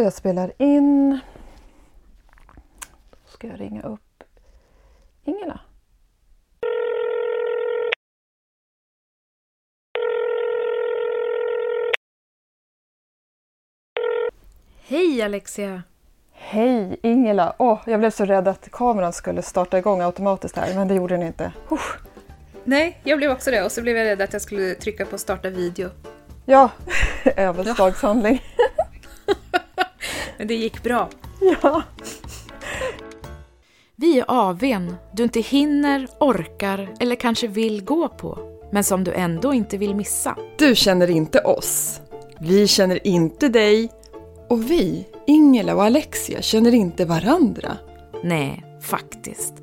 Så, jag spelar in. Då ska jag ringa upp Ingela. Hej Alexia! Hej Ingela! Åh, jag blev så rädd att kameran skulle starta igång automatiskt här, men det gjorde den inte. Usch. Nej, jag blev också det och så blev jag rädd att jag skulle trycka på starta video. Ja, överslagshandling. Men det gick bra. Ja. Vi är AWn du inte hinner, orkar eller kanske vill gå på, men som du ändå inte vill missa. Du känner inte oss. Vi känner inte dig. Och vi, Ingela och Alexia, känner inte varandra. Nej, faktiskt.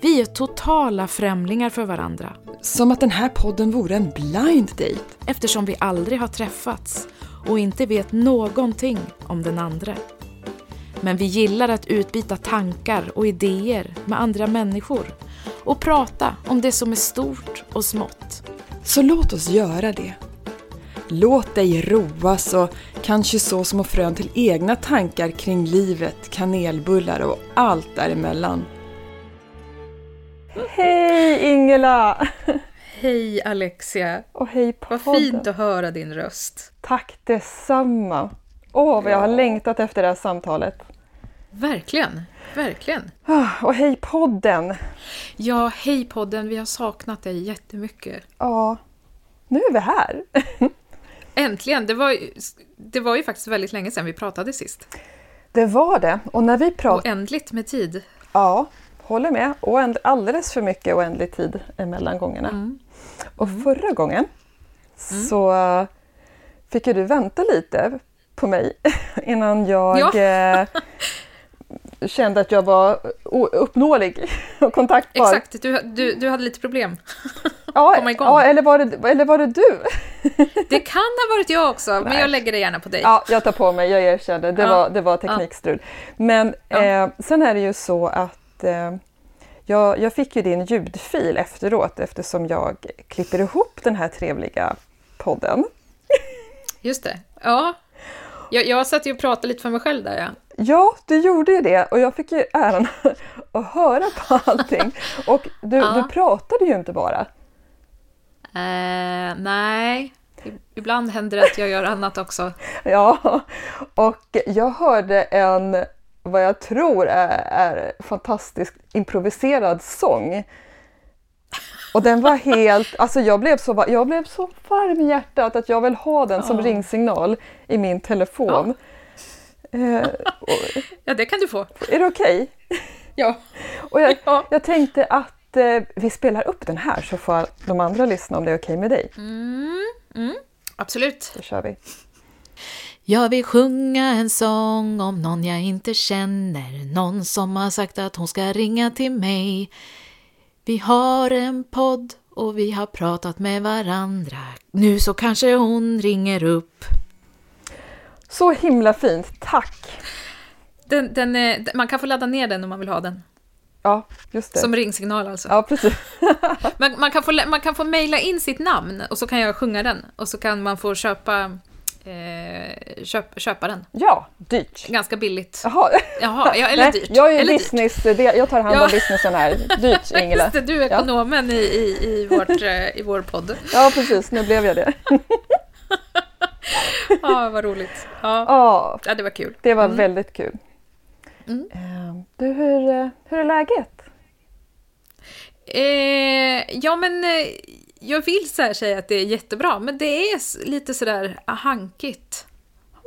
Vi är totala främlingar för varandra Som att den här podden vore en blind date. eftersom vi aldrig har träffats och inte vet någonting om den andra. Men vi gillar att utbyta tankar och idéer med andra människor och prata om det som är stort och smått. Så låt oss göra det. Låt dig roas och kanske så små frön till egna tankar kring livet, kanelbullar och allt däremellan. Hej Ingela! Hej Alexia! Och hej Vad podden. fint att höra din röst. Tack detsamma! Åh, vad jag har längtat efter det här samtalet. Verkligen, verkligen. Ah, Och hej podden! Ja, hej podden, vi har saknat dig jättemycket. Ja, nu är vi här. Äntligen! Det var, ju, det var ju faktiskt väldigt länge sedan vi pratade sist. Det var det. Och när vi pratade... Oändligt med tid. Ja, håller med. Oänd... Alldeles för mycket oändlig tid emellan gångerna. Mm. Och förra gången så eh, fick ju du vänta lite på mig innan jag Ja. eh, kände att jag var uppnåelig och kontaktbar. Exakt, du, du, du hade lite problem. Ja, komma igång. ja eller, var det, eller var det du? Det kan ha varit jag också, men Nej. jag lägger det gärna på dig. Ja, jag tar på mig, jag erkänner. Det, Ja. var, det var teknikstrul. Men Ja. eh, sen är det ju så att eh, jag, jag fick ju din ljudfil efteråt eftersom jag klipper ihop den här trevliga podden. Just det. Ja. Jag, jag satt ju och pratade lite för mig själv där, ja. Ja, du gjorde ju det och jag fick ju äran att höra på allting. Och du, Ja. du pratade ju inte bara. Eh, nej, ibland händer det att jag gör annat också. Ja, och jag hörde en, vad jag tror är, är fantastiskt improviserad sång. Och den var helt, alltså jag blev så, jag blev så varm i hjärtat att jag vill ha den som Ja. ringsignal i min telefon. Eh, och, Ja, det kan du få. är det okej? Ja. Och jag, Ja. jag tänkte att eh, vi spelar upp den här så får de andra lyssna om det är okej med dig. Mm, mm, absolut. Då kör vi. Jag vill sjunga en sång om någon jag inte känner Någon som har sagt att hon ska ringa till mig Vi har en podd och vi har pratat med varandra Nu så kanske hon ringer upp Så himla fint, tack! Den, den, är- man kan få ladda ner den om man vill ha den. Ja, just det. Som ringsignal alltså. Ja, precis. Man, man, kan få, man kan få mejla in sitt namn och så kan jag sjunga den. Och så kan man få köpa, eh, köp, köpa den. Ja, dyrt. Ganska billigt. Jaha. Jaha, ja, eller Nej, dyrt. Jag är eller dyrt. business, det, jag tar hand om Ja. businessen här. Dyrt, Ingela. Just det, du är Ja. ekonomen i, i, i, vårt, eh, i vår podd. Ja, precis. Nu blev jag det. Ja, vad roligt. Ja, Ja, ja det var kul. det var Mm. väldigt kul. Mm. Eh, Du, hur, eh, hur är läget? Eh, ja, men eh, jag vill så säga att det är jättebra, men det är lite sådär hankigt.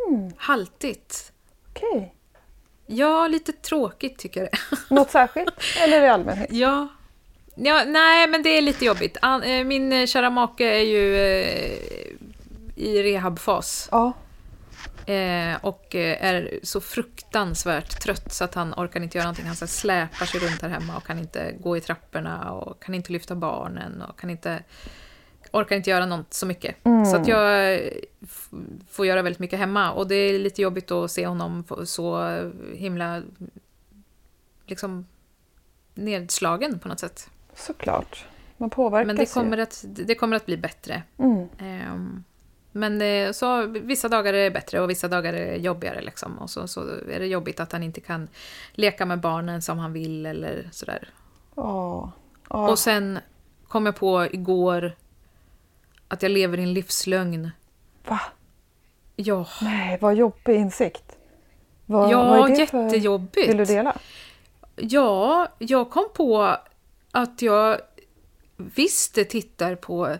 Mm. Haltigt. Okej. Ja, lite tråkigt tycker jag det Något särskilt? Eller i allmänhet? Ja. ja. Nej, men det är lite jobbigt. Eh, Min eh, kära make är ju eh, i rehabfas. Ja. Eh, och eh, är så fruktansvärt trött så att han orkar inte göra någonting. Han så släpar sig runt här hemma och kan inte gå i trapporna och kan inte lyfta barnen och kan inte orkar inte göra något så mycket. Så att jag får göra väldigt mycket hemma och det är lite jobbigt att se honom så himla liksom nedslagen på något sätt. Såklart. Man påverkas Men det ju. kommer att, det kommer att bli bättre. Mm. Ehm, Men eh, så, vissa dagar är det bättre och vissa dagar är det jobbigare. Liksom. Och så, så är det jobbigt att han inte kan leka med barnen som han vill eller sådär. Åh. Åh. Och sen kom jag på igår att jag lever i en livslögn. Va? Ja, Nej, vad jobbig insikt. Vad, ja vad är det för- jättejobbigt. Vill du dela? Ja, jag kom på att jag visst tittar på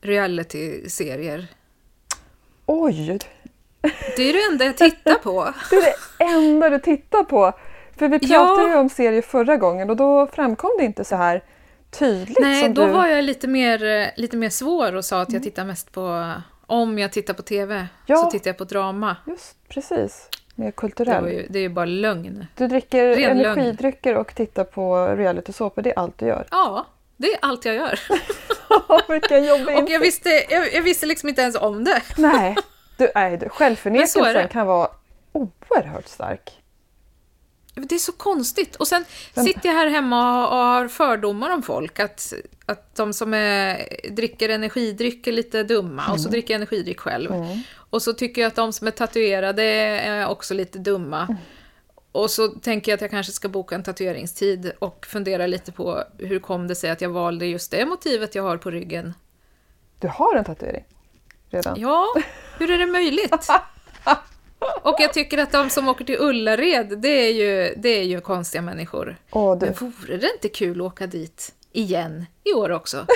reality-serier. Oj, Det är det enda jag tittar på. det är det enda du tittar på. För vi Ja. pratade ju om serier förra gången och då framkom det inte så här tydligt Nej, då du... var jag lite mer, eh, lite mer svår och sa att jag tittar mest på... Om jag tittar på TV Ja. så tittar jag på drama. Just precis, mer Det, kulturell. var ju, det är ju bara lögn. Du dricker Ren lögn. energidrycker och tittar på realitysåpor, det är allt du gör. Ja, det är allt jag gör. Vilken jobbig Och jag visste, jag, jag visste liksom inte ens om det. Nej, du, nej, du, självförnekelsen kan vara oerhört stark. Det är så konstigt. Och sen Men- sitter jag här hemma och har fördomar om folk. Att, att de som är, dricker energidryck är lite dumma. Och så Mm. dricker jag energidryck själv. Och så tycker jag att de som är tatuerade är också lite dumma. Mm. Och så tänker jag att jag kanske ska boka en tatueringstid och fundera lite på hur kom det sig att jag valde just det motivet jag har på ryggen. Du har en tatuering redan. Ja, hur är det möjligt? Och jag tycker att de som åker till Ullared, det är ju, det är ju konstiga människor. Åh, du. Men vore det inte kul att åka dit igen i år också?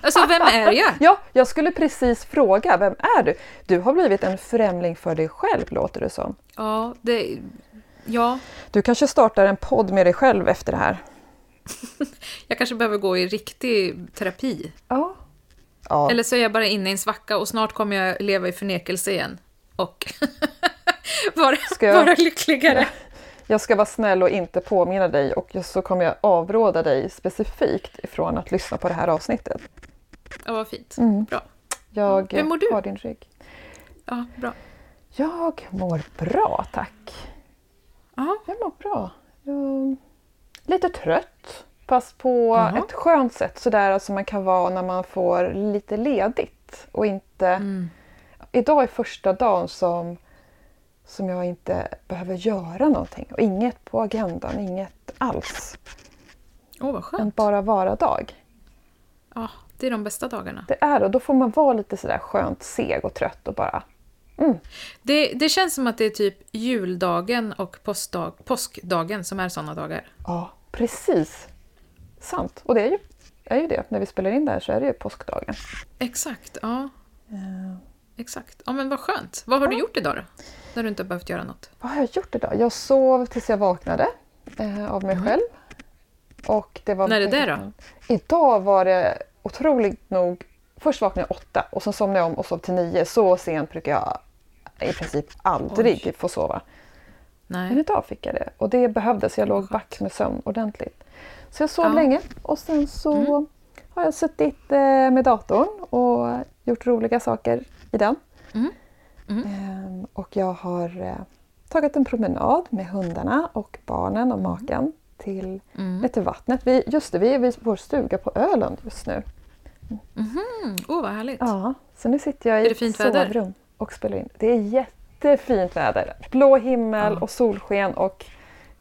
Alltså, vem är jag? Ja, jag skulle precis fråga, vem är du? Du har blivit en främling för dig själv, låter det som. Ja, det... Ja, Du kanske startar en podd med dig själv efter det här? jag kanske behöver gå i riktig terapi. Ja. ja. Eller så är jag bara inne i en svacka och snart kommer jag leva i förnekelse igen. Och vara, Ska jag- vara lyckligare. Jag ska vara snäll och inte påminna dig och så kommer jag avråda dig specifikt ifrån att lyssna på det här avsnittet. Ja, vad fint. Mm. Bra. Jag Hur mår du? har din rygg. Ja, bra. Jag mår bra, tack. Ja, Jag mår bra. Jag... Lite trött, fast på Jaha. ett skönt sätt. Sådär som man kan vara när man får lite ledigt. Och inte... Mm. Idag är första dagen som, som jag inte behöver göra någonting. Och inget på agendan, inget alls. Åh, vad En skönt. bara vara-dag. Ja, det är de bästa dagarna. Det är det. Och då får man vara lite sådär skönt seg och trött och bara... Det, det känns som att det är typ juldagen och påskdag, påskdagen som är såna dagar. Ja, precis. Sant. Och det är ju, är ju det. När vi spelar in det här så är det ju påskdagen. Exakt, ja. Exakt. Ja, men vad skönt. Vad har du gjort idag då? När du inte har behövt göra något? Vad har jag gjort idag? Jag sov tills jag vaknade eh, av mig själv. Och det var När är det då? Idag var det otroligt nog... Först vaknade jag åtta och sen somnade jag om och sov till nio. Så sent brukar jag i princip aldrig få sova. Men Nej. idag fick jag det och det behövdes. Jag låg back med sömn ordentligt. Så jag sov Ja. länge och sen så Mm. har jag suttit eh, med datorn och gjort roliga saker i den. Mm. Mm. Ehm, Och jag har eh, tagit en promenad med hundarna och barnen och maken till, Mm. till vattnet. Vi, just det, vi är vid vår stuga på Öland just nu. Mhm. Åh, vad härligt. Ja, så nu sitter jag i ett sovrum och spelar in. Det är jättefint väder. Blå himmel Ja. och solsken och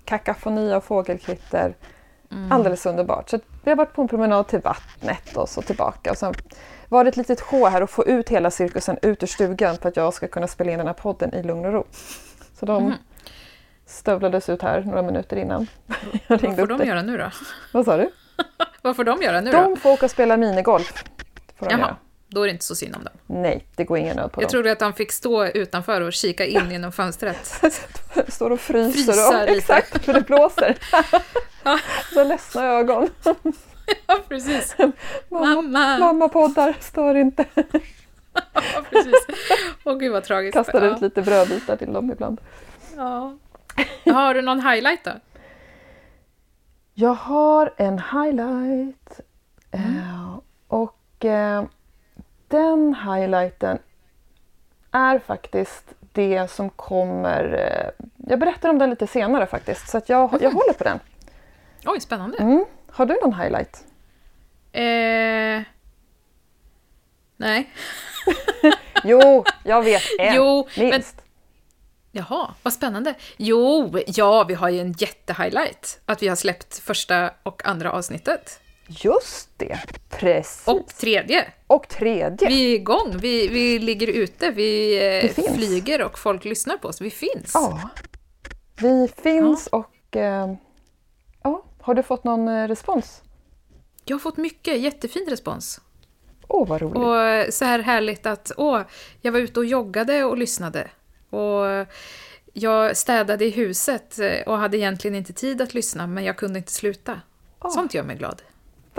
kakafoni av fågelkvitter. Mm. Alldeles underbart. Så vi har varit på en promenad till vattnet och så tillbaka. Och sen var det ett litet sjå här att få ut hela cirkusen ut ur stugan för att jag ska kunna spela in den här podden i lugn och ro. Så de Mhm. stövlades ut här några minuter innan. Vad får de dig. göra nu då? Vad sa du? Vad får de göra nu då? De får åka och spela minigolf. Får de Jaha, göra. Då är det inte så synd om dem. Nej, det går ingen nöd på Jag dem. trodde att de fick stå utanför och kika in genom fönstret. Står och fryser. Frysa och, exakt, för det blåser. Ja. Så ledsna ögon. Ja, precis. Mamma, Mamma! mamma poddar, stör inte. Ja, precis. Åh gud vad tragiskt. Kastar ja. ut lite brödbitar till dem ibland. Ja. Har du någon highlight då? Jag har en highlight. Mm. Eh, och eh, den highlighten är faktiskt det som kommer... Eh, jag berättar om den lite senare faktiskt, så att jag, jag håller på den. Oj, spännande. Mm. Har du någon highlight? Eh... Nej. Jo, jag vet en. Jo, men- minst. Jaha, vad spännande. Jo, ja, vi har ju en jättehighlight. Att vi har släppt första och andra avsnittet. Just det, precis. Och tredje. Och tredje. Vi är igång, vi, vi ligger ute, vi, eh, Vi flyger och folk lyssnar på oss. Vi finns. Ja. Vi finns och... Eh, ja, har du fått någon eh, respons? Jag har fått mycket, jättefin respons. Åh, vad roligt. Och eh, så här härligt att åh, jag var ute och joggade och lyssnade. Och jag städade i huset och hade egentligen inte tid att lyssna, men jag kunde inte sluta. Åh. Sånt gör mig glad.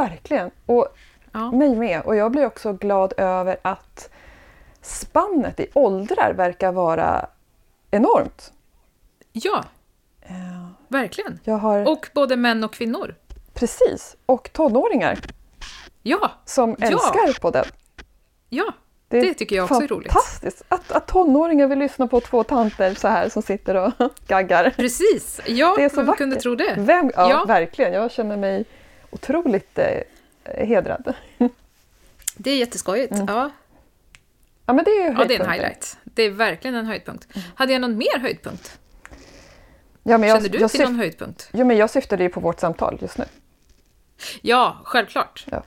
Verkligen. Och Ja. mig med. Och jag blir också glad över att spannet i åldrar verkar vara enormt. Ja, Eh, verkligen. Har... Och både män och kvinnor. Precis. Och tonåringar Ja, som Ja. älskar podden. ja. Det tycker jag också är roligt. Fantastiskt att, att tonåringar vill lyssna på två tanter så här som sitter och gaggar. Precis. Ja, Det är så vackert. kunde tro det? Vem, ja, Ja. verkligen. Jag känner mig otroligt eh, hedrad. Det är jätteskojigt. Mm. Ja, Ja, men det är ja, det är en highlight. Det är verkligen en höjdpunkt. Hade jag någon mer höjdpunkt? Ja, men jag, Känner du jag, till någon höjdpunkt? jo, men jag syftade ju på vårt samtal just nu. Ja, självklart. Ja.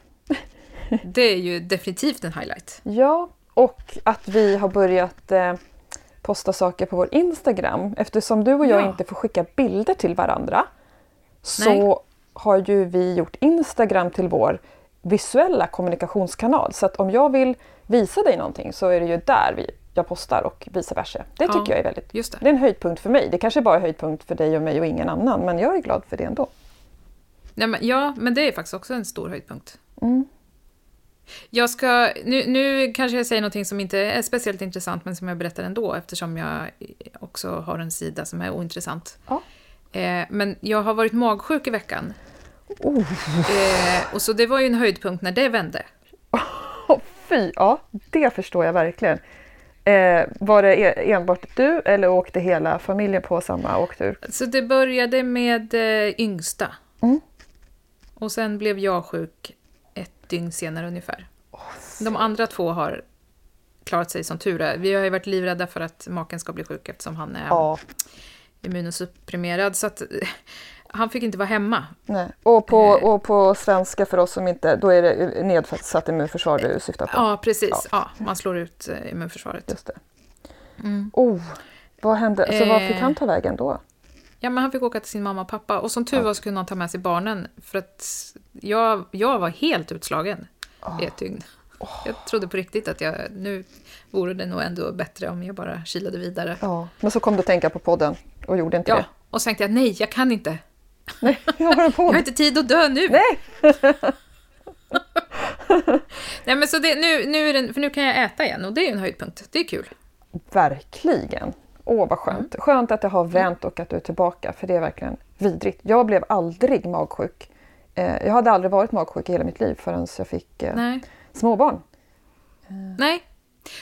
Det är ju definitivt en highlight. Ja, och att vi har börjat eh, posta saker på vår Instagram. Eftersom du och jag Ja. inte får skicka bilder till varandra så Nej. Har ju vi gjort Instagram till vår visuella kommunikationskanal. Så att om jag vill visa dig någonting så är det ju där vi, jag postar och vice versa. Det tycker Ja. jag är väldigt... Just det. Det är en höjdpunkt för mig. Det kanske bara är höjdpunkt för dig och mig och ingen annan, men jag är glad för det ändå. Ja men, ja, men det är faktiskt också en stor höjdpunkt. Mm. Jag ska, nu, nu kanske jag säger någonting som inte är speciellt intressant, men som jag berättar ändå, eftersom jag också har en sida som är ointressant. Ja. Eh, men jag har varit magsjuk i veckan. Oh. Eh, och så det var ju en höjdpunkt när det vände. Åh, Fy, ja, det förstår jag verkligen. Eh, var det e- enbart du eller åkte hela familjen på samma åktur? Så det började med eh, yngsta. Mm. Och sen blev jag sjuk ett dygn senare ungefär. De andra två har klarat sig som tur är. Vi har ju varit livrädda för att maken ska bli sjuk eftersom han är Ja. Immunosupprimerad. Så att, eh, han fick inte vara hemma. Nej. Och, på, Eh. och på svenska för oss som inte, då är det nedsatt immunförsvar du syftar på? Ja, precis. Ja. man slår ut eh, immunförsvaret. Just det. Mm. Oh, vad hände? Så vad fick han ta vägen då? Ja, men han fick åka till sin mamma och pappa. Och som tur var så kunde han ta med sig barnen. För att jag, jag var helt utslagen i ett dygn. Jag trodde på riktigt att jag, nu vore det nog ändå bättre om jag bara kilade vidare. Ja. Men så kom du att tänka på podden och gjorde inte Ja, det? och så tänkte jag nej, jag kan inte. Nej, jag har Jag har inte tid att dö nu. Nej! Nej, men så det, nu, nu, är det, för nu kan jag äta igen och det är ju en höjdpunkt. Det är kul. Verkligen! Åh, vad skönt. Mm. Skönt att det har vänt och att du är tillbaka, för det är verkligen vidrigt. Jag blev aldrig magsjuk. Eh, jag hade aldrig varit magsjuk i hela mitt liv förrän jag fick eh, Nej. småbarn. Nej.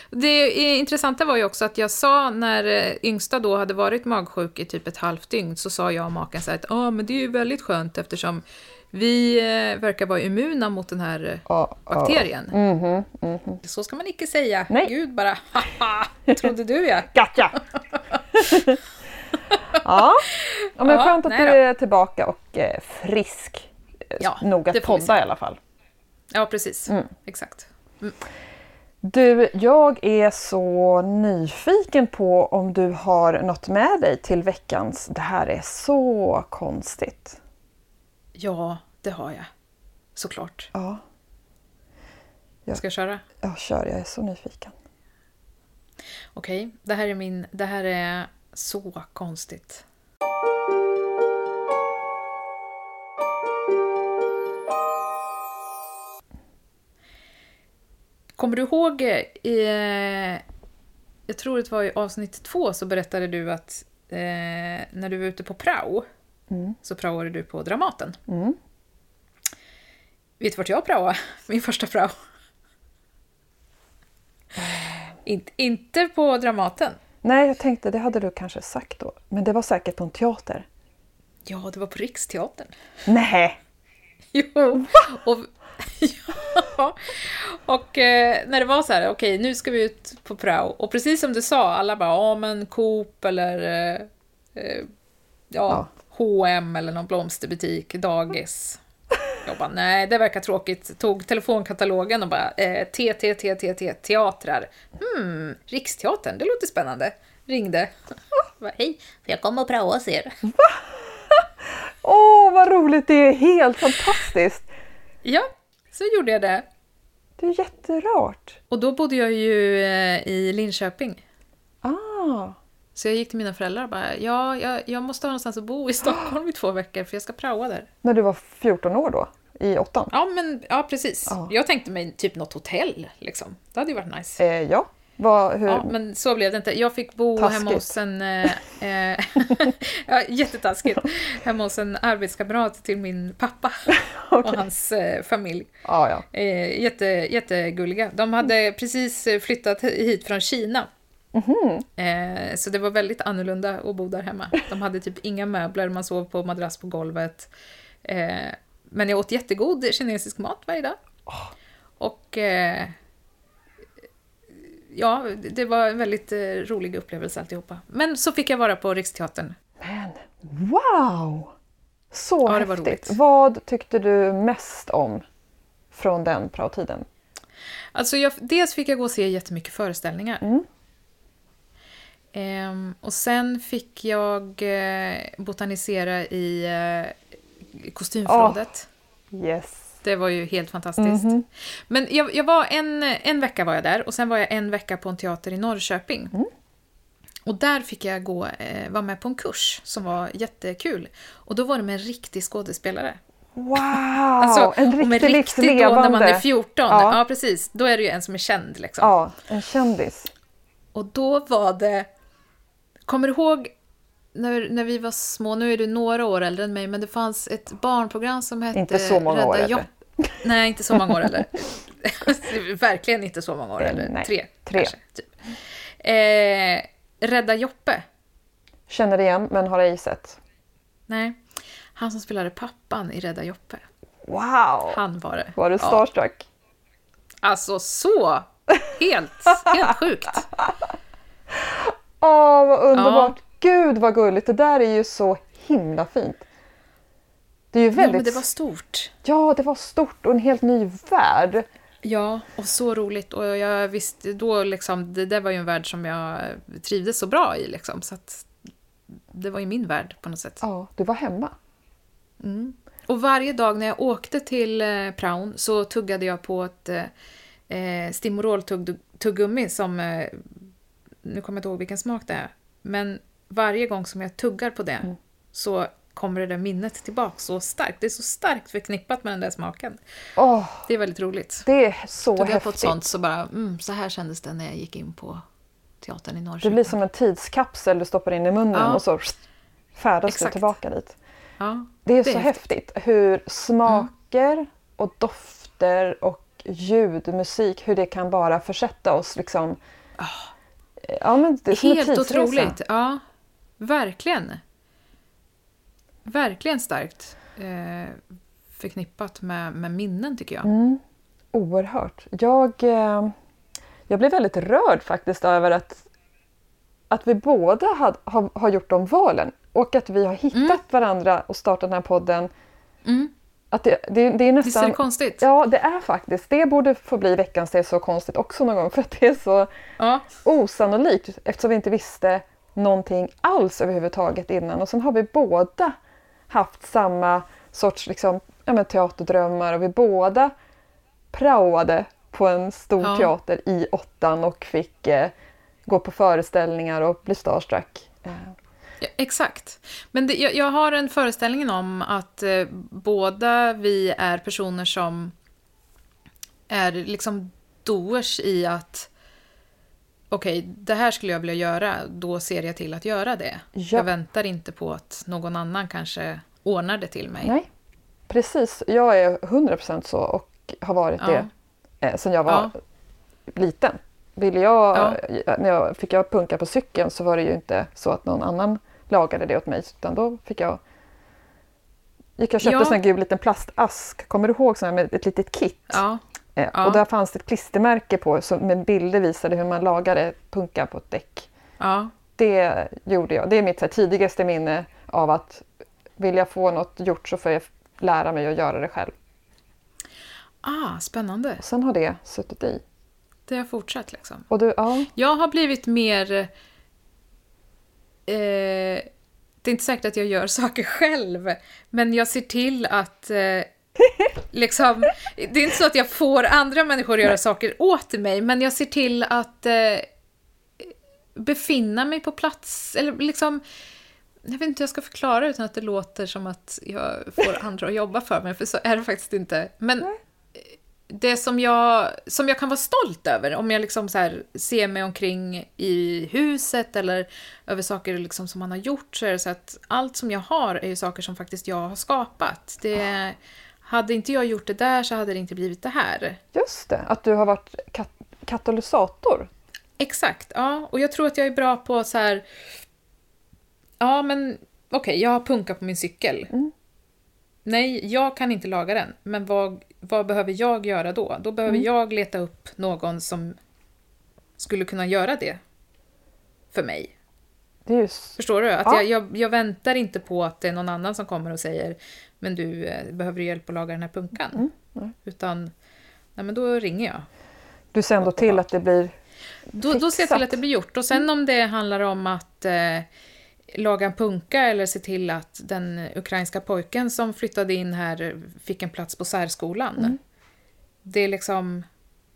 Det intressanta var ju också att jag sa när eh, yngsta då hade varit magsjuk i typ ett halvt dygn så sa jag och maken så här att ah, men det är ju väldigt skönt eftersom vi eh, verkar vara immuna mot den här eh, Ja, ja. bakterien. Mhm, mhm. Så ska man inte säga. Nej. Gud bara, haha, trodde du ja. Gotcha! ja. ja, men Ja, skönt att du är tillbaka och frisk. Ja, Nog att podda i alla fall. Ja, precis. Mm. Exakt. Du, jag är så nyfiken på om du har något med dig till veckans Det här är så konstigt. Ja, det har jag. Såklart. Ja, Ja. Ska jag köra? jag kör. Jag är så nyfiken. Okej, det här är min... Det här är så konstigt. Kommer du ihåg i... Jag tror det var i avsnitt två så berättade du att eh, när du var ute på prao Mm. så praoade du på Dramaten. Mm. Vet du vart jag praoade? Min första prao. Inte, inte på Dramaten. Nej, jag tänkte det hade du kanske sagt då. Men det var säkert på en teater. Ja, det var på Riksteatern. Nej, Jo, och, ja. Och eh, när det var så här, okej nu ska vi ut på prao. Och precis som du sa, alla bara, ja men Coop eller eh, eh, ja, H&M eller någon blomsterbutik, dagis. Jag bara, nej det verkar tråkigt. Tog telefonkatalogen och bara, eh, T, T, T, T, T, teatrar. Hmm, Riksteatern, det låter spännande. Ringde. Bara, Hej, får jag komma och praoa hos er? Åh, vad roligt! Det är helt fantastiskt! Ja, så gjorde jag det. Det är jätterart. Och då bodde jag ju eh, i Linköping. Ah, Så jag gick till mina föräldrar och bara, ja, jag, jag måste ha någonstans att bo i Stockholm i två veckor för jag ska praoa där. när du var 14 år då? I åttan? Ja, men ja, precis. Ja. Jag tänkte mig typ något hotell, liksom. Det hade ju varit nice. Eh, ja. Vad, hur? Ja, men så blev det inte. Jag fick bo Taskigt. hemma hos en... Eh, eh, ja, jättetaskigt. Hemma hos en arbetskamrat till min pappa och hans eh, familj. Ja, ja. Eh, jätte, jättegulliga. De hade precis eh, flyttat hit från Kina. Eh, så det var väldigt annorlunda att bo där hemma. De hade typ inga möbler, man sov på madrass på golvet. Eh, men jag åt jättegod kinesisk mat varje dag. Och eh, ja, det var en väldigt eh, rolig upplevelse alltihopa. Men så fick jag vara på Riksteatern. Men wow! Så Ja, häftigt. roligt. Vad tyckte du mest om från den praotiden? Alltså jag, dels fick jag gå och se jättemycket föreställningar. Mm. Ehm, och sen fick jag eh, botanisera i eh, kostymförrådet. Yes. Det var ju helt fantastiskt. Mhm. Men jag, jag var en, en vecka var jag där och sen var jag en vecka på en teater i Norrköping. Mm. Och där fick jag gå, eh, vara med på en kurs som var jättekul. Och då var det med en riktig skådespelare. Wow! Alltså, en och med riktig riktigt då livslevande. när man är 14. Ja. Ja. precis. Då är det ju en som är känd liksom. Ja, en kändis. Och då var det... Kommer du ihåg när, när vi var små, nu är du några år äldre än mig, men det fanns ett barnprogram som hette Inte så många år Rädda äldre. Jopp- Nej, inte så många år äldre. Verkligen inte så många år Eh, äldre. nej. Tre, Tre. kanske. Typ. Eh, Rädda Joppe. Känner igen, men har ej sett. Nej, han som spelade pappan i Rädda Joppe. Wow! Han var det. Var du Ja. starstruck? Alltså så! Helt, helt sjukt. Åh, vad underbart! Gud vad gulligt! Det där är ju så himla fint. Det är ju Ja, väldigt... men det var stort. Ja, det var stort och en helt ny värld. Ja, och så roligt. Och jag visste då liksom, det där var ju en värld som jag trivdes så bra i liksom. Så att det var ju min värld på något sätt. Ja, du var hemma. Mm. Och varje dag när jag åkte till eh, praon så tuggade jag på ett eh, eh, Stimorol-tuggummi som, eh, nu kommer jag inte ihåg vilken smak det är, men varje gång som jag tuggar på det Mm. så kommer det där minnet tillbaka så starkt. Det är så starkt förknippat med den där smaken. Åh, Det är väldigt roligt. det är så Tog jag på ett häftigt. sånt så bara, mm, så här kändes det när jag gick in på teatern i Det Norrköping. blir som en tidskapsel du stoppar in i munnen Ja. och så färdas du tillbaka dit. Ja, Det är Det är så häftigt. häftigt hur smaker och dofter och ljud, musik, hur det kan bara försätta oss liksom... Ja, men det är som en Helt tidsresa. otroligt. Ja, verkligen. Verkligen starkt eh, förknippat med, med minnen tycker jag. Mm, oerhört. Jag, eh, jag blev väldigt rörd faktiskt över att, att vi båda had, har, har gjort de valen och att vi har hittat varandra och startat den här podden. Mm. Att det, det, det är Visst är nästan... det konstigt? Ja, det är faktiskt. Det borde få bli veckans Det är så konstigt också någon gång för att det är så Ja, osannolikt eftersom vi inte visste någonting alls överhuvudtaget innan. Och sen har vi båda haft samma sorts liksom, ja, teaterdrömmar och vi båda praoade på en stor Ja. teater i åttan och fick eh, gå på föreställningar och bli starstruck. Eh, Ja, Exakt. Men det, jag, jag har en föreställning om att eh, båda vi är personer som är liksom doers i att okej, det här skulle jag vilja göra, då ser jag till att göra det. Ja. Jag väntar inte på att någon annan kanske ordnar det till mig. Nej, precis. Jag är 100% så och har varit Ja. det eh, sedan jag var Ja. liten. Ville jag, Ja. när jag fick jag punka på cykeln så var det ju inte så att någon annan lagade det åt mig utan då fick jag gick jag och köpte Ja. en sån här gul liten plastask. Kommer du ihåg sån här med ett litet kit? Ja, Eh, Ja. Och där fanns det ett klistermärke på som med bilder visade hur man lagade punka på ett däck. Ja. Det gjorde jag. Det är mitt här, tidigaste minne av att vill jag få något gjort så får jag lära mig att göra det själv. Ah, spännande. Och sen har det suttit i. Det har fortsatt liksom. Och du, ja, Jag har blivit mer... Eh, det är inte säkert att jag gör saker själv, men jag ser till att... Eh, liksom, det är inte så att jag får andra människor att göra saker åt mig, men jag ser till att eh, befinna mig på plats, eller liksom... Jag vet inte hur jag ska förklara utan att det låter som att jag får andra att jobba för mig, för så är det faktiskt inte. Men det som jag, som jag kan vara stolt över, om jag liksom så ser mig omkring i huset eller över saker liksom som man har gjort, så är det så att allt som jag har är ju saker som faktiskt jag har skapat. Det, hade inte jag gjort det där så hade det inte blivit det här. just det. Att du har varit kat- katalysator. Exakt, ja. Och jag tror att jag är bra på så här... Ja, men okej, jag har punka på min cykel. Nej, jag kan inte laga den. Men vad, vad behöver jag göra då? Då behöver jag leta upp någon som skulle kunna göra det för mig. Det är ju s- Förstår du? Att Ja. jag, jag, jag väntar inte på att det är någon annan som kommer och säger Men du, eh, behöver du hjälp att laga den här punkan? Utan, nej men då ringer jag. du ser ändå till att det blir Då, då ser jag till att det blir gjort. Och sen om det handlar om att eh, laga en punka eller se till att den ukrainska pojken som flyttade in här fick en plats på särskolan. Det är liksom...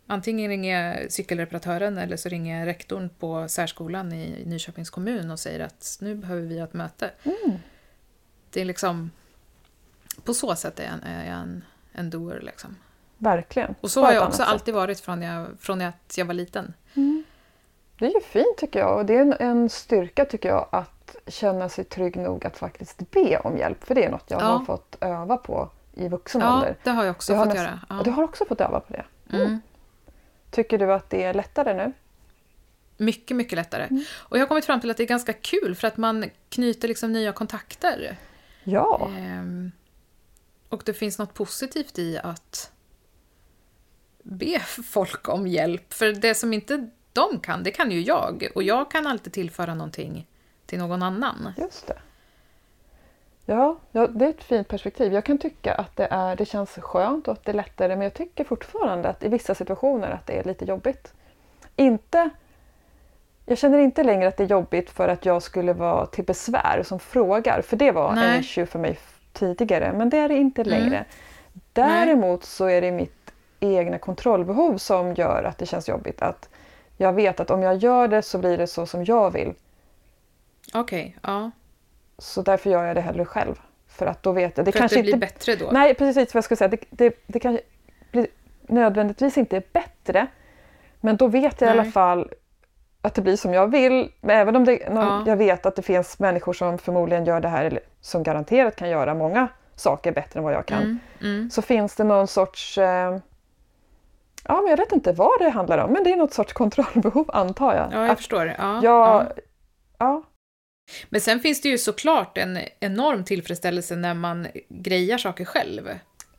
Antingen ringer jag cykelreparatören eller så ringer jag rektorn på särskolan i Nyköpings kommun och säger att nu behöver vi ha ett möte. Det är liksom... På så sätt är jag en, är jag en, en doer liksom. verkligen. Och så har jag också alltid varit från, jag, från att jag var liten. Det är ju fint tycker jag och det är en, en styrka tycker jag att känna sig trygg nog att faktiskt be om hjälp. För det är något jag Ja. har fått öva på i vuxen Ja, ålder. det har jag också har fått näst- göra. Ja. Du har också fått öva på det. Mm. Tycker du att det är lättare nu? Mycket, mycket lättare. Och jag har kommit fram till att det är ganska kul för att man knyter liksom nya kontakter. Ja, Ehm, och det finns något positivt i att be folk om hjälp. För det som inte de kan, det kan ju jag. Och jag kan alltid tillföra någonting till någon annan. just det. Ja, ja, det är ett fint perspektiv. Jag kan tycka att det, är, det känns skönt och att det är lättare men jag tycker fortfarande att i vissa situationer att det är lite jobbigt. Inte, jag känner inte längre att det är jobbigt för att jag skulle vara till besvär som frågar för det var Nej. en issue för mig tidigare men det är det inte längre. Däremot så är det mitt egna kontrollbehov som gör att det känns jobbigt. Att jag vet att om jag gör det så blir det så som jag vill. Okej, ja. Så därför gör jag det hellre själv. För att då vet jag. Det för kanske att det blir inte, bättre då. Nej, precis vad jag skulle säga. Det, det, det kanske blir nödvändigtvis inte är bättre. Men då vet jag i alla Nej. fall att det blir som jag vill. Men även om det, Ja. jag vet att det finns människor som förmodligen gör det här, eller som garanterat kan göra många saker bättre än vad jag kan. Mm, mm. Så finns det någon sorts... Eh, ja, men jag vet inte vad det handlar om. Men det är något sorts kontrollbehov antar jag. Ja, jag Att förstår. Ja, jag ja. ja, Men sen finns det ju såklart en enorm tillfredsställelse när man grejar saker själv.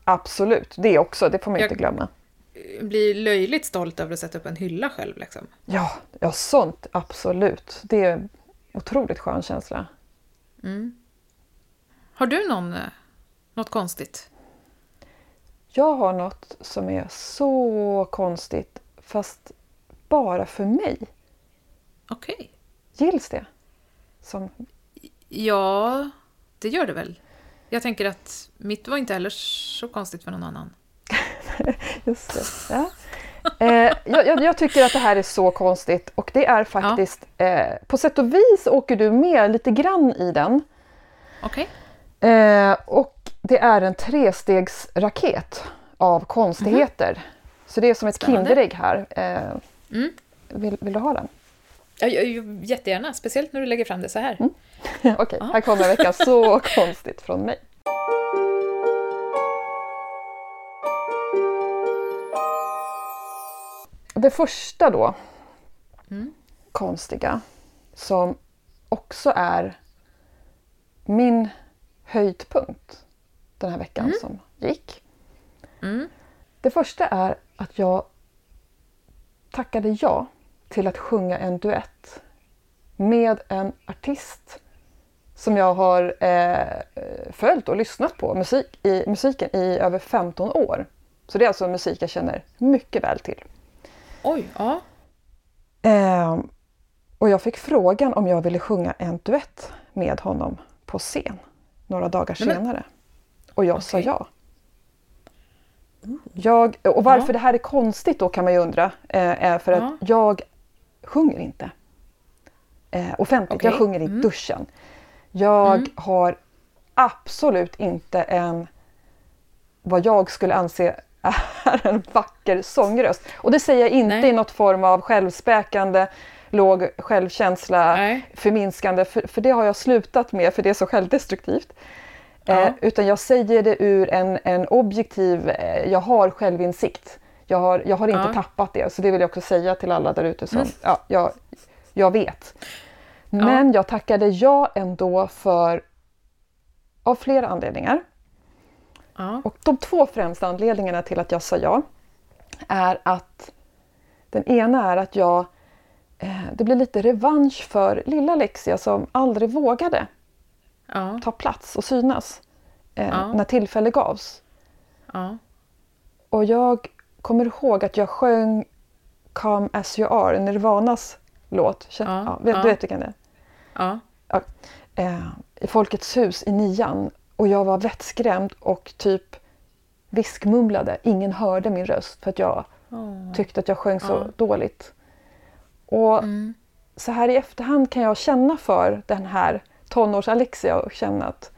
absolut. Det också. Det får man Jag- inte glömma. Blir löjligt stolt över att sätta upp en hylla själv. Liksom. Ja, ja, sånt absolut. Det är en otroligt skön känsla. Har du någon, eh, något konstigt? Jag har något som är så konstigt, fast bara för mig. Okej. Gills det? Som, Ja, det gör det väl. Jag tänker att mitt var inte heller så konstigt för någon annan. just det. Ja. Eh, jag, jag, tycker att det här är så konstigt och det är faktiskt, eh, på sätt och vis åker du med lite grann i den. Okej. Eh, och det är en trestegsraket av konstigheter. Så det är som ett Spännande. Kinderägg här. Eh, Mm. vill, vill du ha den? Ja, ja, ja, jättegärna, speciellt när du lägger fram det så här. Okej, här kommer veckans så konstigt från mig. Det första då, Mm. konstiga, som också är min höjdpunkt den här veckan som gick. Mm. Det första är att jag tackade ja till att sjunga en duett med en artist som jag har eh, följt och lyssnat på musik, i, musiken i över 15 år. Så det är alltså musik jag känner mycket väl till. Oj, ja. Eh, och jag fick frågan om jag ville sjunga en duett med honom på scen några dagar Nej, men- senare. Och jag sa Okej. ja. Jag, och varför Ja. det här är konstigt då kan man ju undra, eh, är för Ja. att jag sjunger inte eh, offentligt. Jag Okej. sjunger i Mm. duschen. Jag Mm. har absolut inte en, vad jag skulle anse är en vacker sångröst. Och det säger jag inte Nej. i något form av självspäkande, låg självkänsla, Nej. förminskande, för, för det har jag slutat med för det är så självdestruktivt. Ja. Eh, utan jag säger det ur en, en objektiv, eh, jag har självinsikt. Jag har, jag har inte Ja. tappat det, så det vill jag också säga till alla där ute som, Mm. ja, jag, jag vet. Men jag tackade ja ändå för, av flera anledningar. Ja. Och de två främsta anledningarna till att jag sa ja är att den ena är att jag, eh, det blir lite revansch för lilla Alexia som aldrig vågade Ja. ta plats och synas eh, Ja. när tillfälle gavs. Ja. Och jag kommer ihåg att jag sjöng Come as you are, Nirvanas låt. Ja. Du vet vilken det är? Eh, i Folkets hus i nian och jag var vettskrämd och typ viskmumlade. Ingen hörde min röst för att jag Åh. tyckte att jag sjöng så Ja. dåligt. Och Mm. så här i efterhand kan jag känna för den här tonårs-Alexia och känna att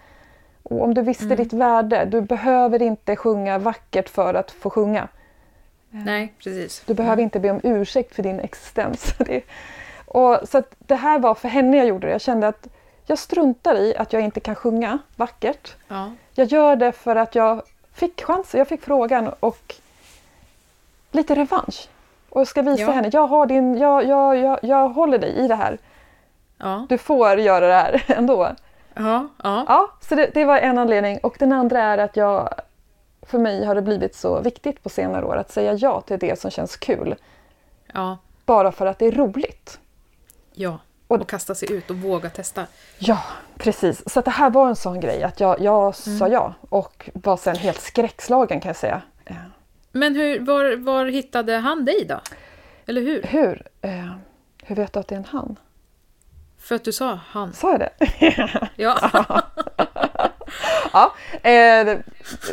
och om du visste Mm. ditt värde, du behöver inte sjunga vackert för att få sjunga. Nej, precis. Du behöver inte be om ursäkt för din existens. Och, så det här var för henne jag gjorde det. Jag kände att jag struntar i att jag inte kan sjunga vackert. Ja. Jag gör det för att jag fick chansen, jag fick frågan och lite revansch. Och jag ska visa Ja. henne, jag, har din, jag, jag, jag, jag håller dig i det här. Ja. Du får göra det här ändå. Ja. Ja. Ja, så det, det var en anledning. Och den andra är att jag, för mig har det blivit så viktigt på senare år att säga ja till det som känns kul. Ja. Bara för att det är roligt. Ja. Och- Och kasta sig ut och våga testa. Ja, precis. Så det här var en sån grej att jag, jag sa Mm. ja och var sen helt skräckslagen kan jag säga. Men hur, var, var hittade han dig då? Eller hur? Hur? Eh, hur vet du att det är en han? För att du sa han. Sa jag det? Ja. ja, eh,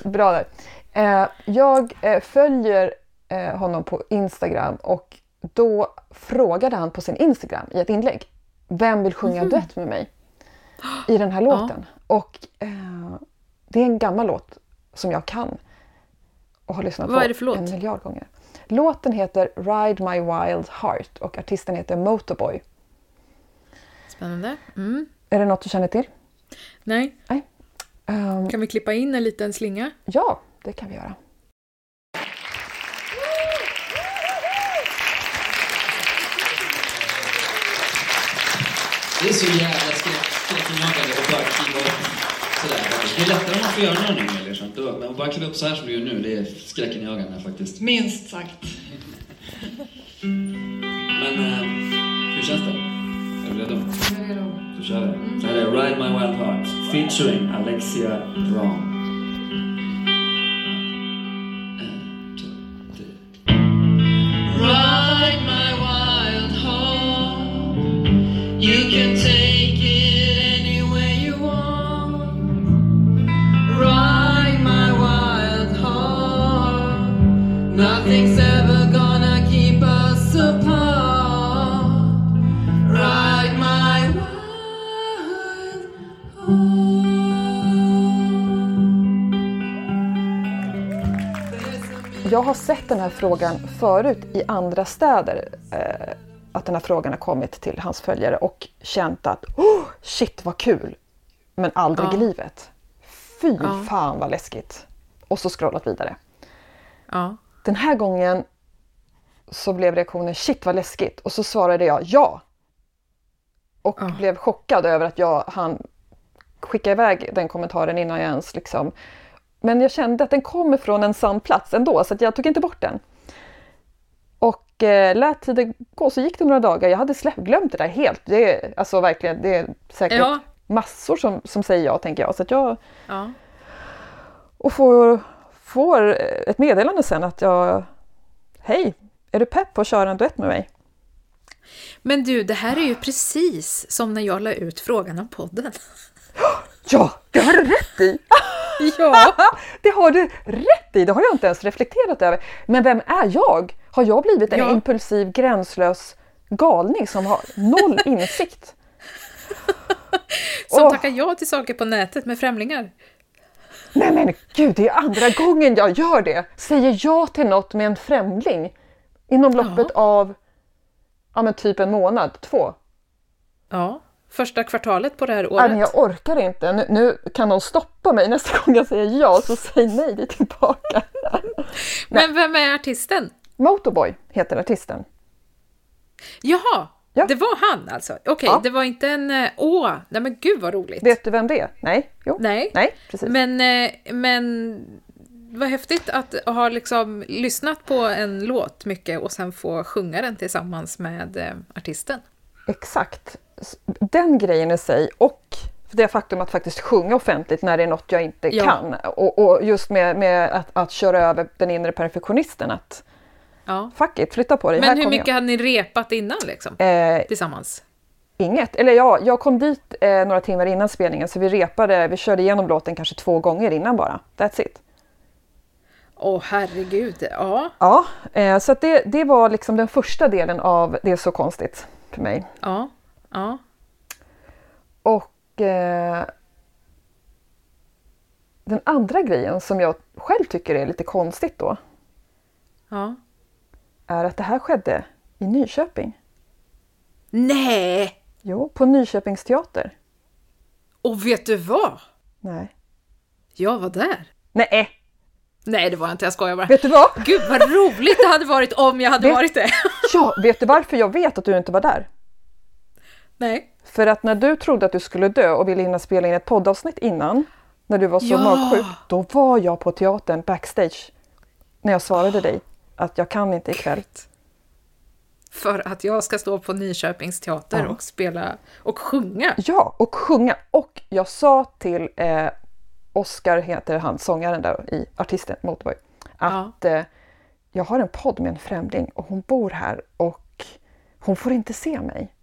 bra där. Eh, jag eh, följer eh, honom på Instagram och då frågade han på sin Instagram i ett inlägg Vem vill sjunga Mhm. duett med mig? I den här låten. Och eh, det är en gammal låt som jag kan och har lyssnat Vad på en miljard gånger. Låten heter Ride My Wild Heart och artisten heter Motorboy. Spännande. Mm. Är det något du känner till? Nej. Ehm, Kan vi klippa in en liten slinga? ja, det kan vi göra. Det är så jävla skräck- skräckinjagande att bara kliva upp sådär. Det är lättare om man får göra några nu eller sånt. Men att bara kliva upp så här som du gör nu, det är skräckinjagande faktiskt. Minst sagt. Men eh, hur känns det? Är du redo? Då kör vi. Så här är Ride My Wild Heart featuring Alexia Brown. Sett den här frågan förut i andra städer. Eh, att den här frågan har kommit till hans följare och känt att oh, shit vad kul! Men aldrig Ja. i livet. Fy Ja. fan vad läskigt! Och så scrollat vidare. Ja. Den här gången så blev reaktionen shit vad läskigt och så svarade jag ja. Och Ja. blev chockad över att jag han skicka iväg den kommentaren innan jag ens liksom... Men jag kände att den kommer från en sann plats ändå så jag tog inte bort den. och eh, lät tiden gå. Så gick det några dagar. Jag hade släppt, glömt det där helt. Det är, alltså verkligen, det är säkert Ja. massor som, som säger ja, tänker jag. Så att jag Ja. och får, får ett meddelande sen att jag... Hej, är du pepp på att köra en duett med mig? Men du, det här är ju precis som när jag la ut frågan om podden. Ja, det har du rätt i! Ja, Det har du rätt i! Det har jag inte ens reflekterat över. Men vem är jag? Har jag blivit en Ja. impulsiv, gränslös galning som har noll insikt? som Åh. tackar ja till saker på nätet med främlingar. Nej men gud, det är andra gången jag gör det! Säger ja till något med en främling inom loppet av ja, men typ en månad, två. Ja, första kvartalet på det här men året. jag orkar inte. Nu, nu kan de stoppa mig nästa gång jag säger ja, så säg nej, det tillbaka. Men vem är artisten? Motorboy heter artisten. Jaha, Ja. det var han alltså? Okej, Ja. det var inte en... eh, Åh, nej men gud vad roligt. Vet du vem det är? Nej? Jo. Nej. Nej, precis. Men, eh, men vad häftigt att ha liksom lyssnat på en låt mycket och sen få sjunga den tillsammans med eh, artisten. Exakt. Den grejen i sig och det faktum att faktiskt sjunga offentligt när det är något jag inte Ja. kan. Och, och just med, med att, att köra över den inre perfektionisten. Att Ja. fuck it, flytta på dig. Men hur mycket hade ni repat innan liksom? jag. Eh, Tillsammans? Inget. Eller ja, jag kom dit eh, några timmar innan spelningen så vi repade, vi körde igenom låten kanske två gånger innan bara. That's it. Åh herregud, ja. Ja, eh, så det, det var liksom den första delen av Det är så konstigt för mig. Ja, ja. Och eh, den andra grejen som jag själv tycker är lite konstigt då ja. är att det här skedde i Nyköping. Nej! Jo, på Nyköpings teater. Och vet du vad? Nej. Jag var där. Nej, Nej, det var jag inte. Jag skojar bara. vet du vad? Gud vad roligt det hade varit om jag hade Vet- varit det. Ja, vet du varför jag vet att du inte var där? Nej. För att när du trodde att du skulle dö och ville hinna spela in ett poddavsnitt innan, när du var så Ja. magsjuk, då var jag på teatern backstage när jag svarade dig att jag kan inte ikväll. För att jag ska stå på Nyköpings teater Ja. och spela och sjunga. Ja, och sjunga. Och jag sa till eh, Oscar, heter han sångaren där i artisten Motorboy, att eh, jag har en podd med en främling och hon bor här och hon får inte se mig.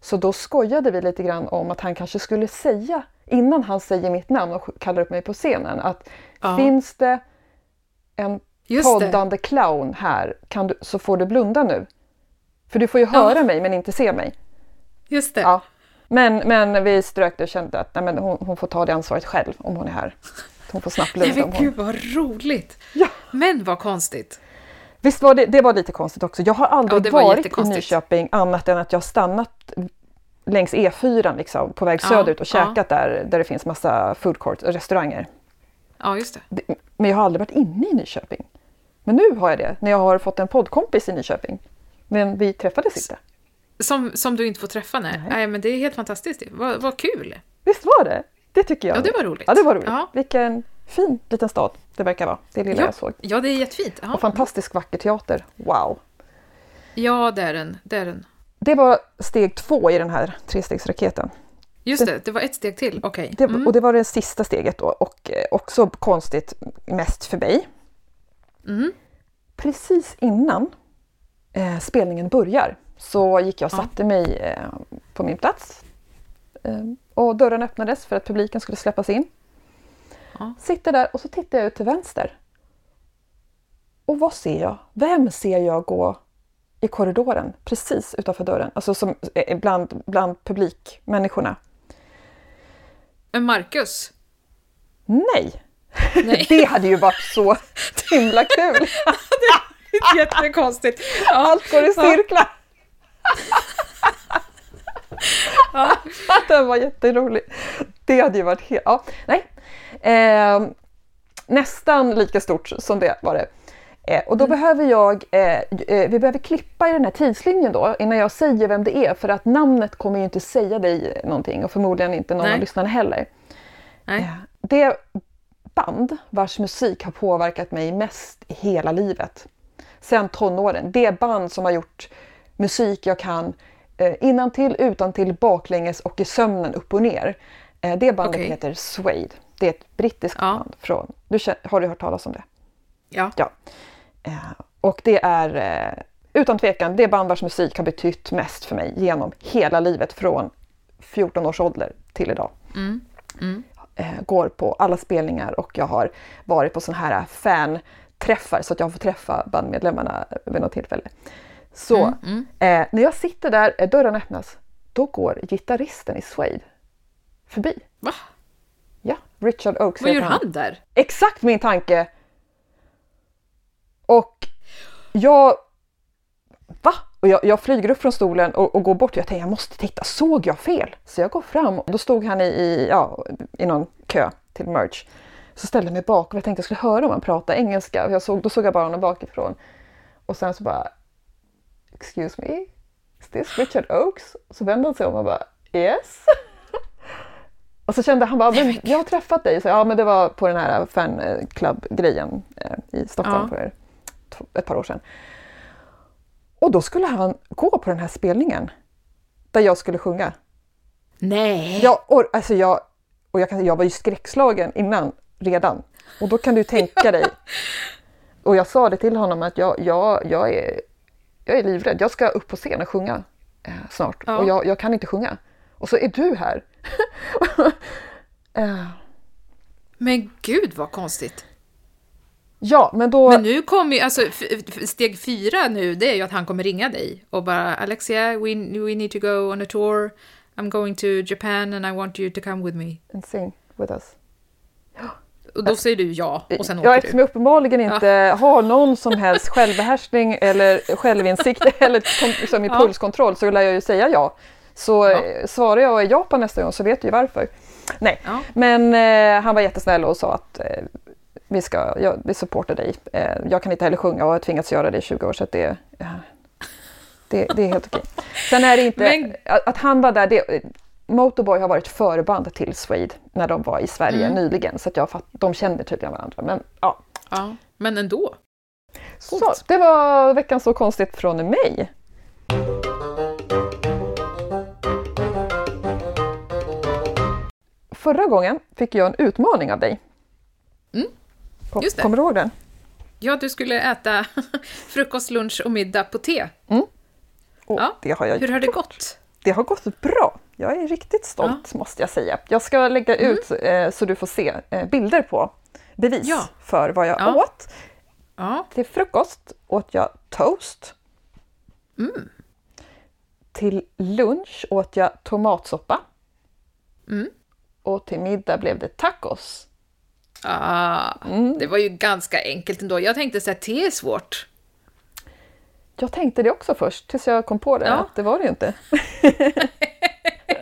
Så då skojade vi lite grann om att han kanske skulle säga, innan han säger mitt namn och kallar upp mig på scenen, att Ja. finns det en Just det. poddande clown här du, så får du blunda nu. För du får ju höra mig men inte se mig. Just det. Ja. Men, men vi strök det och kände att nej, men hon, hon får ta det ansvaret själv om hon är här. Hon får snabbt blunda. om hon... gud vad roligt! Ja. Men vad konstigt. Visst var det, det var lite konstigt också. Jag har aldrig Ja, var varit i. Nyköping annat än att jag stannat längs E4 liksom, på väg Ja, söderut och ja. käkat där, där det finns massa food court och restauranger. Ja, just det. Det- Men jag har aldrig varit inne i Nyköping. Men nu har jag det, när jag har fått en poddkompis i Nyköping. Men vi träffades inte. Som, som du inte får träffa, nej. Nej. nej. men det är helt fantastiskt. Vad, vad kul! Visst var det? Det tycker jag. Ja, det var roligt. Ja, det var roligt. Ja. Vilken fin liten stad det verkar vara, det lilla Ja, jag såg. ja det är jättefint. Ja, Och fantastisk vacker teater. Wow! ja det är den. Det är den. Det var steg två i den här trestegsraketen. Just det, det var ett steg till. Okej. Det, Mm. Och det var det sista steget då och eh, också konstigt mest för mig. Mm. Precis innan eh, spelningen börjar så gick jag och satte mig eh, på min plats. Eh, och dörren öppnades för att publiken skulle släppas in. Ja. Sitter där och så tittar jag ut till vänster. Och vad ser jag? Vem ser jag gå i korridoren precis utanför dörren? Alltså som, eh, bland, bland publikmänniskorna. Men Marcus? Nej! Nej, Det hade ju varit så himla kul! jättekonstigt. Ja, Allt går i cirklar! Ja. Den var jätterolig. Det hade ju varit helt... Ja, nej. Eh, nästan lika stort som det var det. Eh, och då behöver jag, eh, eh, vi behöver klippa i den här tidslinjen då innan jag säger vem det är för att namnet kommer ju inte säga dig någonting och förmodligen inte någon av Nej. lyssnarna heller. Nej. Eh, Det band vars musik har påverkat mig mest i hela livet sen tonåren. Det band som har gjort musik jag kan eh, innan till, utan till, baklänges och i sömnen upp och ner. Eh, det bandet Okej. heter Suede. Det är ett brittiskt Ja. band. Från, du, har du hört talas om det? Ja. Ja. Eh, och det är eh, utan tvekan det band vars musik har betytt mest för mig genom hela livet från 14 års ålder till idag. Eh, går på alla spelningar och jag har varit på sådana här fan-träffar så att jag fått träffa bandmedlemmarna vid något tillfälle. Så Eh, när jag sitter där, eh, dörren öppnas, då går gitarristen i Suede förbi. Va? Ja, Richard Oakes Vad gör heter han där? Exakt min tanke! Och jag... Va? Och jag, jag flyger upp från stolen och, och går bort. Jag tänker jag måste titta, såg jag fel? Så jag går fram och då stod han i, i, ja, i någon kö till merch. Så ställde jag mig bak och jag tänkte jag skulle höra om han pratade engelska. Och Jag såg, då såg jag bara honom bakifrån. Och sen så bara Excuse me? Is this Richard Oakes? Så vände han sig om och bara Yes? Och så kände han bara, men jag har träffat dig. Så, ja, men det var på den här fanclub-grejen eh, i Stockholm Ja. för ett par år sedan. Och då skulle han gå på den här spelningen där jag skulle sjunga. Nej! Jag, och, alltså jag, och jag, jag var ju skräckslagen innan redan. Och då kan du tänka dig. Och jag sa det till honom att jag, jag, jag, är, jag är livrädd. Jag ska upp på scen och sjunga eh, snart. Ja. Och jag, jag kan inte sjunga. Och så är du här. eh, Men gud vad konstigt. ja, men då... Men nu kommer ju, alltså steg fyra nu, det är ju att han kommer ringa dig och bara Alexia, we, we need to go on a tour. I'm going to Japan and I want you to come with me. And sing with us. Och då säger du ja och sen ja, åker eftersom du. jag uppenbarligen inte har någon som helst självbehärskning eller självinsikt eller liksom Ja. impulskontroll så lär jag ju säga ja. Så Ja. eh, svarar jag i Japan nästa gång så vet du ju varför. Nej, Ja. men eh, han var jättesnäll och sa att eh, vi, ska, ja, vi supportar dig. Eh, jag kan inte heller sjunga och har tvingats göra det i 20 år så att det, eh, det, det är helt okej. Sen är det inte, Men- att, att han var där, det, Motorboy har varit förband till Suede när de var i Sverige Mm. nyligen så att jag fatt, de känner tydligen varandra. Men ja, Ja, men ändå. så Coolt. det var veckans Så konstigt från mig. Förra gången fick jag en utmaning av dig. Mm, just det. Kommer du ihåg den? Ja, du skulle äta frukost, lunch och middag på te. Och Ja, det, har jag Hur har det gjort. gått? Det har gått bra. Jag är riktigt stolt måste jag säga. Jag ska lägga ut eh, så du får se eh, bilder på bevis Mm. Ja. för vad jag Ja. åt. Ja, Till frukost åt jag toast. Mm. Till lunch åt jag tomatsoppa. Mm. Och till middag blev det tacos. ah, Mm. det var ju ganska enkelt ändå. Jag tänkte så här, te är svårt. Jag tänkte det också först tills jag kom på det Ja. att det var det ju inte.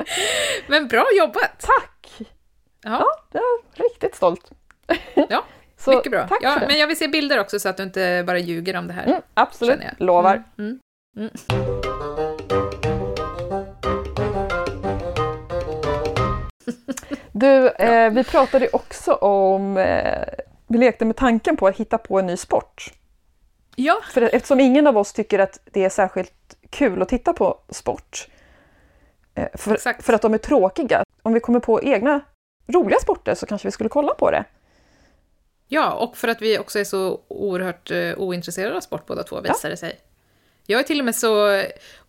Men bra jobbat! Tack! Ja, Ja, jag är riktigt stolt. ja Så mycket bra. Tack Ja, men jag vill se bilder också så att du inte bara ljuger om det här. Mm, absolut, lovar. Mm, mm. Du, eh, vi pratade också om, eh, vi lekte med tanken på att hitta på en ny sport. Ja, För eftersom ingen av oss tycker att det är särskilt kul att titta på sport, för, Exakt. för att de är tråkiga. Om vi kommer på egna roliga sporter så kanske vi skulle kolla på det. Ja, och för att vi också är så oerhört uh, ointresserade av sport båda två, visar det sig. Jag är till och med så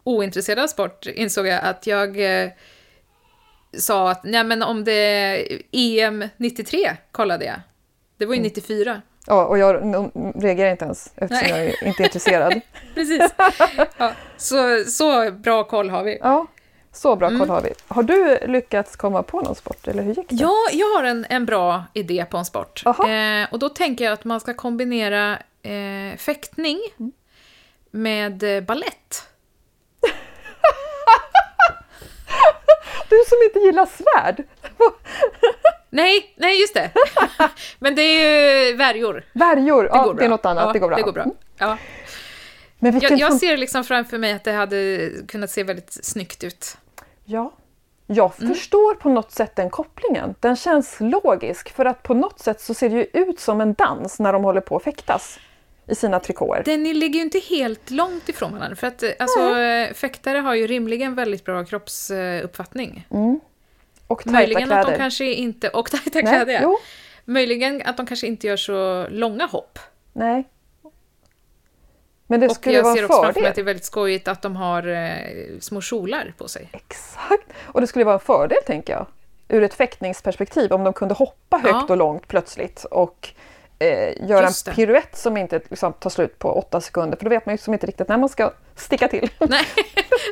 ointresserad av sport, insåg jag, att jag eh, sa att nej men om det är EM 93 kollade jag. Det var Mm. ju 94. Ja, och jag reagerar inte ens eftersom Nej. jag är inte är intresserad. Precis. Ja, så, så bra koll har vi. Ja, så bra Mm. koll har vi. Har du lyckats komma på någon sport eller hur gick det? Ja, jag har en, en bra idé på en sport. Eh, och då tänker jag att man ska kombinera eh, fäktning Mm. med eh, ballett. Du som inte gillar svärd! Nej, nej just det. Men det är ju värjor. Värjor, Det ja, det är något annat. Ja, det går bra. Det går bra. Mm. Ja. Jag, jag ser liksom framför mig att det hade kunnat se väldigt snyggt ut. Ja. Jag Mm. förstår på något sätt den kopplingen. Den känns logisk för att på något sätt så ser det ju ut som en dans när de håller på att fäktas. i sina trikåer. Den ligger ju inte helt långt ifrån varandra. För att eh, alltså, eh, fäktare att har ju rimligen väldigt bra kroppsuppfattning. Och tajta Möjligen att kläder. de kanske inte... Och tajta Nej, kläder, jo, Möjligen att de kanske inte gör så långa hopp. nej. Men det Och skulle jag vara ser en också framför mig att det fördel. är väldigt skojigt att de har eh, små kjolar på sig. Exakt. Och det skulle vara en fördel, tänker jag. Ur ett fäktningsperspektiv, om de kunde hoppa högt Ja. och långt plötsligt och eh, göra en piruett som inte liksom, tar slut på åtta sekunder. För då vet man ju som inte riktigt när man ska sticka till. Nej,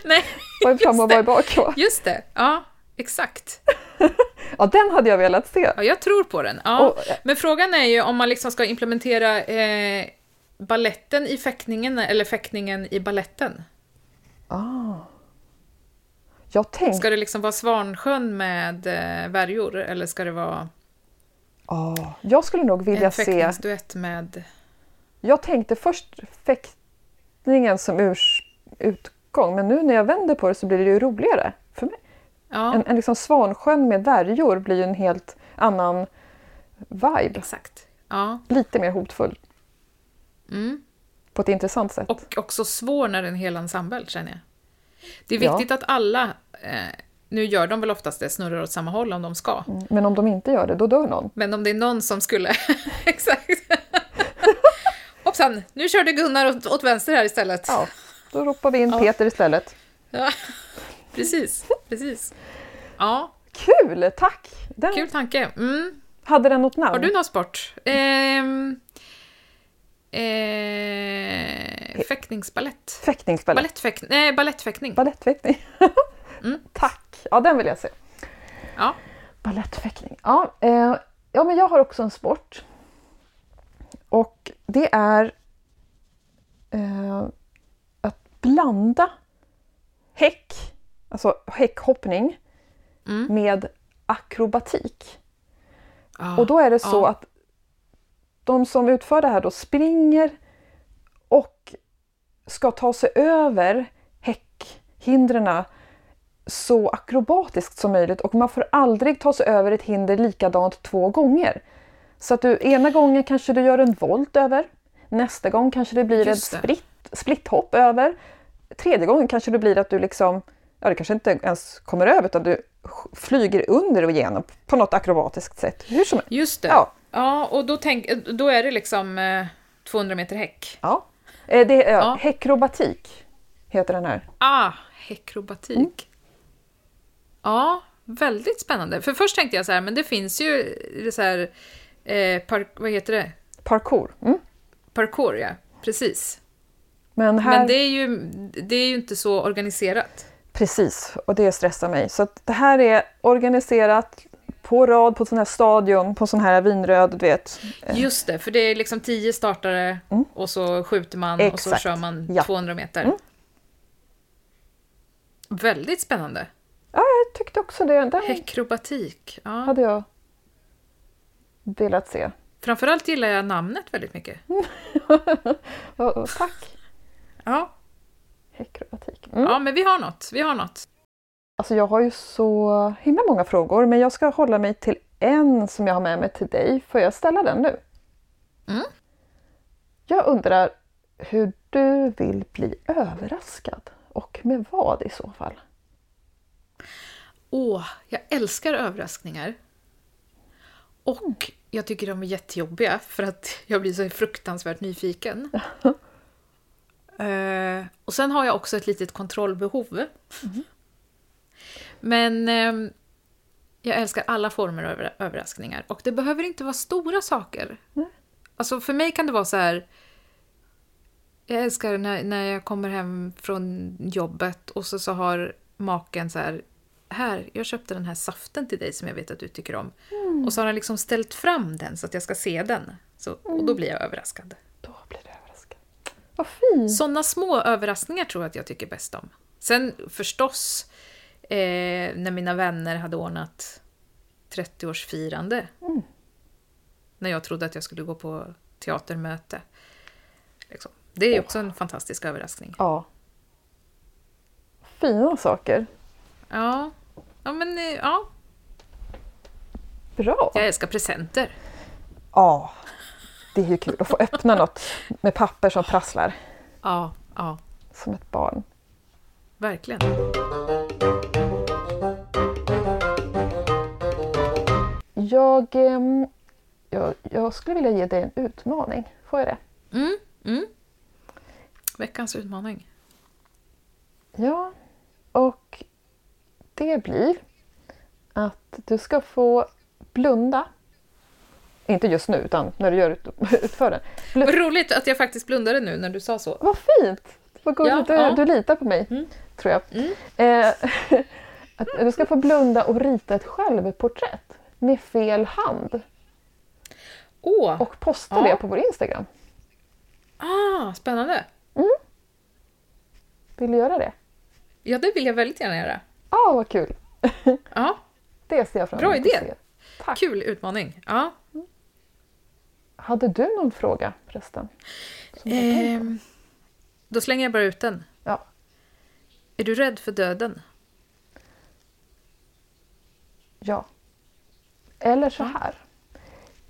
nej, Vad är fram och vad är bak? va? just det. Ja, exakt. Ja, den hade jag velat se. Ja, jag tror på den. Ja. Och- Men frågan är ju om man liksom ska implementera eh, balletten i fäktningen eller fäktningen i balletten. Jag tänkte... Ska det liksom vara Svansjön med eh, värjor eller ska det vara Ja, jag skulle nog vilja en se... fäktningsduett med... Jag tänkte först fäktningen som urs, utgång, men nu när jag vänder på det så blir det ju roligare för mig. Ja, En, en liksom Svansjön med värjor blir ju en helt annan vibe. exakt. Ja. Lite mer hotfull. Mm. På ett intressant sätt. Och också svår när en hel ensemble, känner jag. Det är Ja. viktigt att alla, eh, nu gör de väl oftast det, snurrar åt samma håll om de ska. Mm, Men om de inte gör det, då dör någon. Men om det är någon som skulle... Exakt. Hoppsan, nu körde Gunnar åt, åt vänster här istället. Ja, då ropar vi in Peter istället. Ja, precis, precis. Ja, Kul! Tack! Den, kul tanke. Mm. Hade den något namn? Har du någon sport? Ehm, eh, fäktningsbalett. Fäktningsbalett? Balettfäkt, nej, balettfäktning. Balettfäktning? Mm. Tack! Ja, den vill jag se. Ja. Balettfäktning. Ja, eh, ja, men jag har också en sport. Och det är eh, att blanda häck, alltså häckhoppning, Mm. med akrobatik. Ja. Och då är det så ja. att de som utför det här då springer och ska ta sig över häckhindren så akrobatiskt som möjligt och man får aldrig ta sig över ett hinder likadant två gånger. Så att du ena gången kanske du gör en volt över, nästa gång kanske det blir Just ett det. split, splithopp över, tredje gången kanske det blir att du liksom, ja det kanske inte ens kommer över utan du flyger under och igenom på något akrobatiskt sätt. Hur som helst. Just det. Ja. Ja, och då, tänk, då är det liksom eh, 200 meter häck. Ja. Eh, Det är ja. Häckrobatik, heter den här. Ah, häckrobatik. Mm. Ja, väldigt spännande. För först tänkte jag så här, men det finns ju så här, eh, par, vad heter det? Parkour. Mm. Parkour, ja. Precis. Men här, Men det är, ju, det är ju inte så organiserat. precis, och det stressar mig. Så det här är organiserat på rad på sån här stadion, på sån här vinröd, du vet. Eh, Just det, för det är liksom tio startare och så skjuter man och så Mm. Exakt. kör man Ja. 200 meter. Mm. Väldigt spännande. Ja, jag tyckte också det. Den Häckrobatik. Ja. hade jag velat se. Framförallt gillar jag namnet väldigt mycket. Ja, och tack, Ja. häckrobatik. Mm. ja, men vi har något. Vi har något. Alltså jag har ju så himla många frågor, men jag ska hålla mig till en som jag har med mig till dig. Får jag ställa den nu? Mm. Jag undrar hur du vill bli överraskad och med vad i så fall? Åh, jag älskar överraskningar. Och jag tycker de är jättejobbiga för att jag blir så fruktansvärt nyfiken. Eh, och sen har jag också ett litet kontrollbehov. Men ehm, jag älskar alla former av över- överraskningar. Och det behöver inte vara stora saker. Alltså för mig kan det vara så här... Jag älskar när, när jag kommer hem från jobbet och så, så har maken så här... Här, jag köpte den här saften till dig som jag vet att du tycker om. Och så har han liksom ställt fram den så att jag ska se den. Så, och då blir jag överraskad. Då blir du överraskad. Vad fint! Sådana små överraskningar tror jag att jag tycker bäst om. Sen förstås, eh, när mina vänner hade ordnat 30-årsfirande. När jag trodde att jag skulle gå på teatermöte. Liksom. Det är ju också en fantastisk överraskning. Ja. Fina saker. Ja, ja men eh, ja. Bra! Jag älskar presenter. Ja. Det är ju kul att få öppna något med papper som prasslar Ja, ja, som ett barn. verkligen. Jag, ehm, jag, jag skulle vilja ge dig en utmaning. Får jag det? Mm, mm. Veckans utmaning. Ja, och det blir att du ska få blunda. Inte just nu, utan när du gör ut, utför den. Bl- Vad roligt att jag faktiskt blundade nu när du sa så. Vad fint! Vad gulligt. Ja, du, ja. du litar på mig, Mm. tror jag. Mm. Eh, att du ska få blunda och rita ett självporträtt med fel hand Åh, och posta Ja. det på vår Instagram. ah, spännande. Vill du göra det? Ja, det vill jag väldigt gärna göra. Ja, ah, vad kul! Ja, Det ser jag fram Bra emot att idé. Tack! kul utmaning. Ja. Hade du någon fråga förresten? Ehm, då slänger jag bara ut den. Ja. Är du rädd för döden? Ja. Eller så här.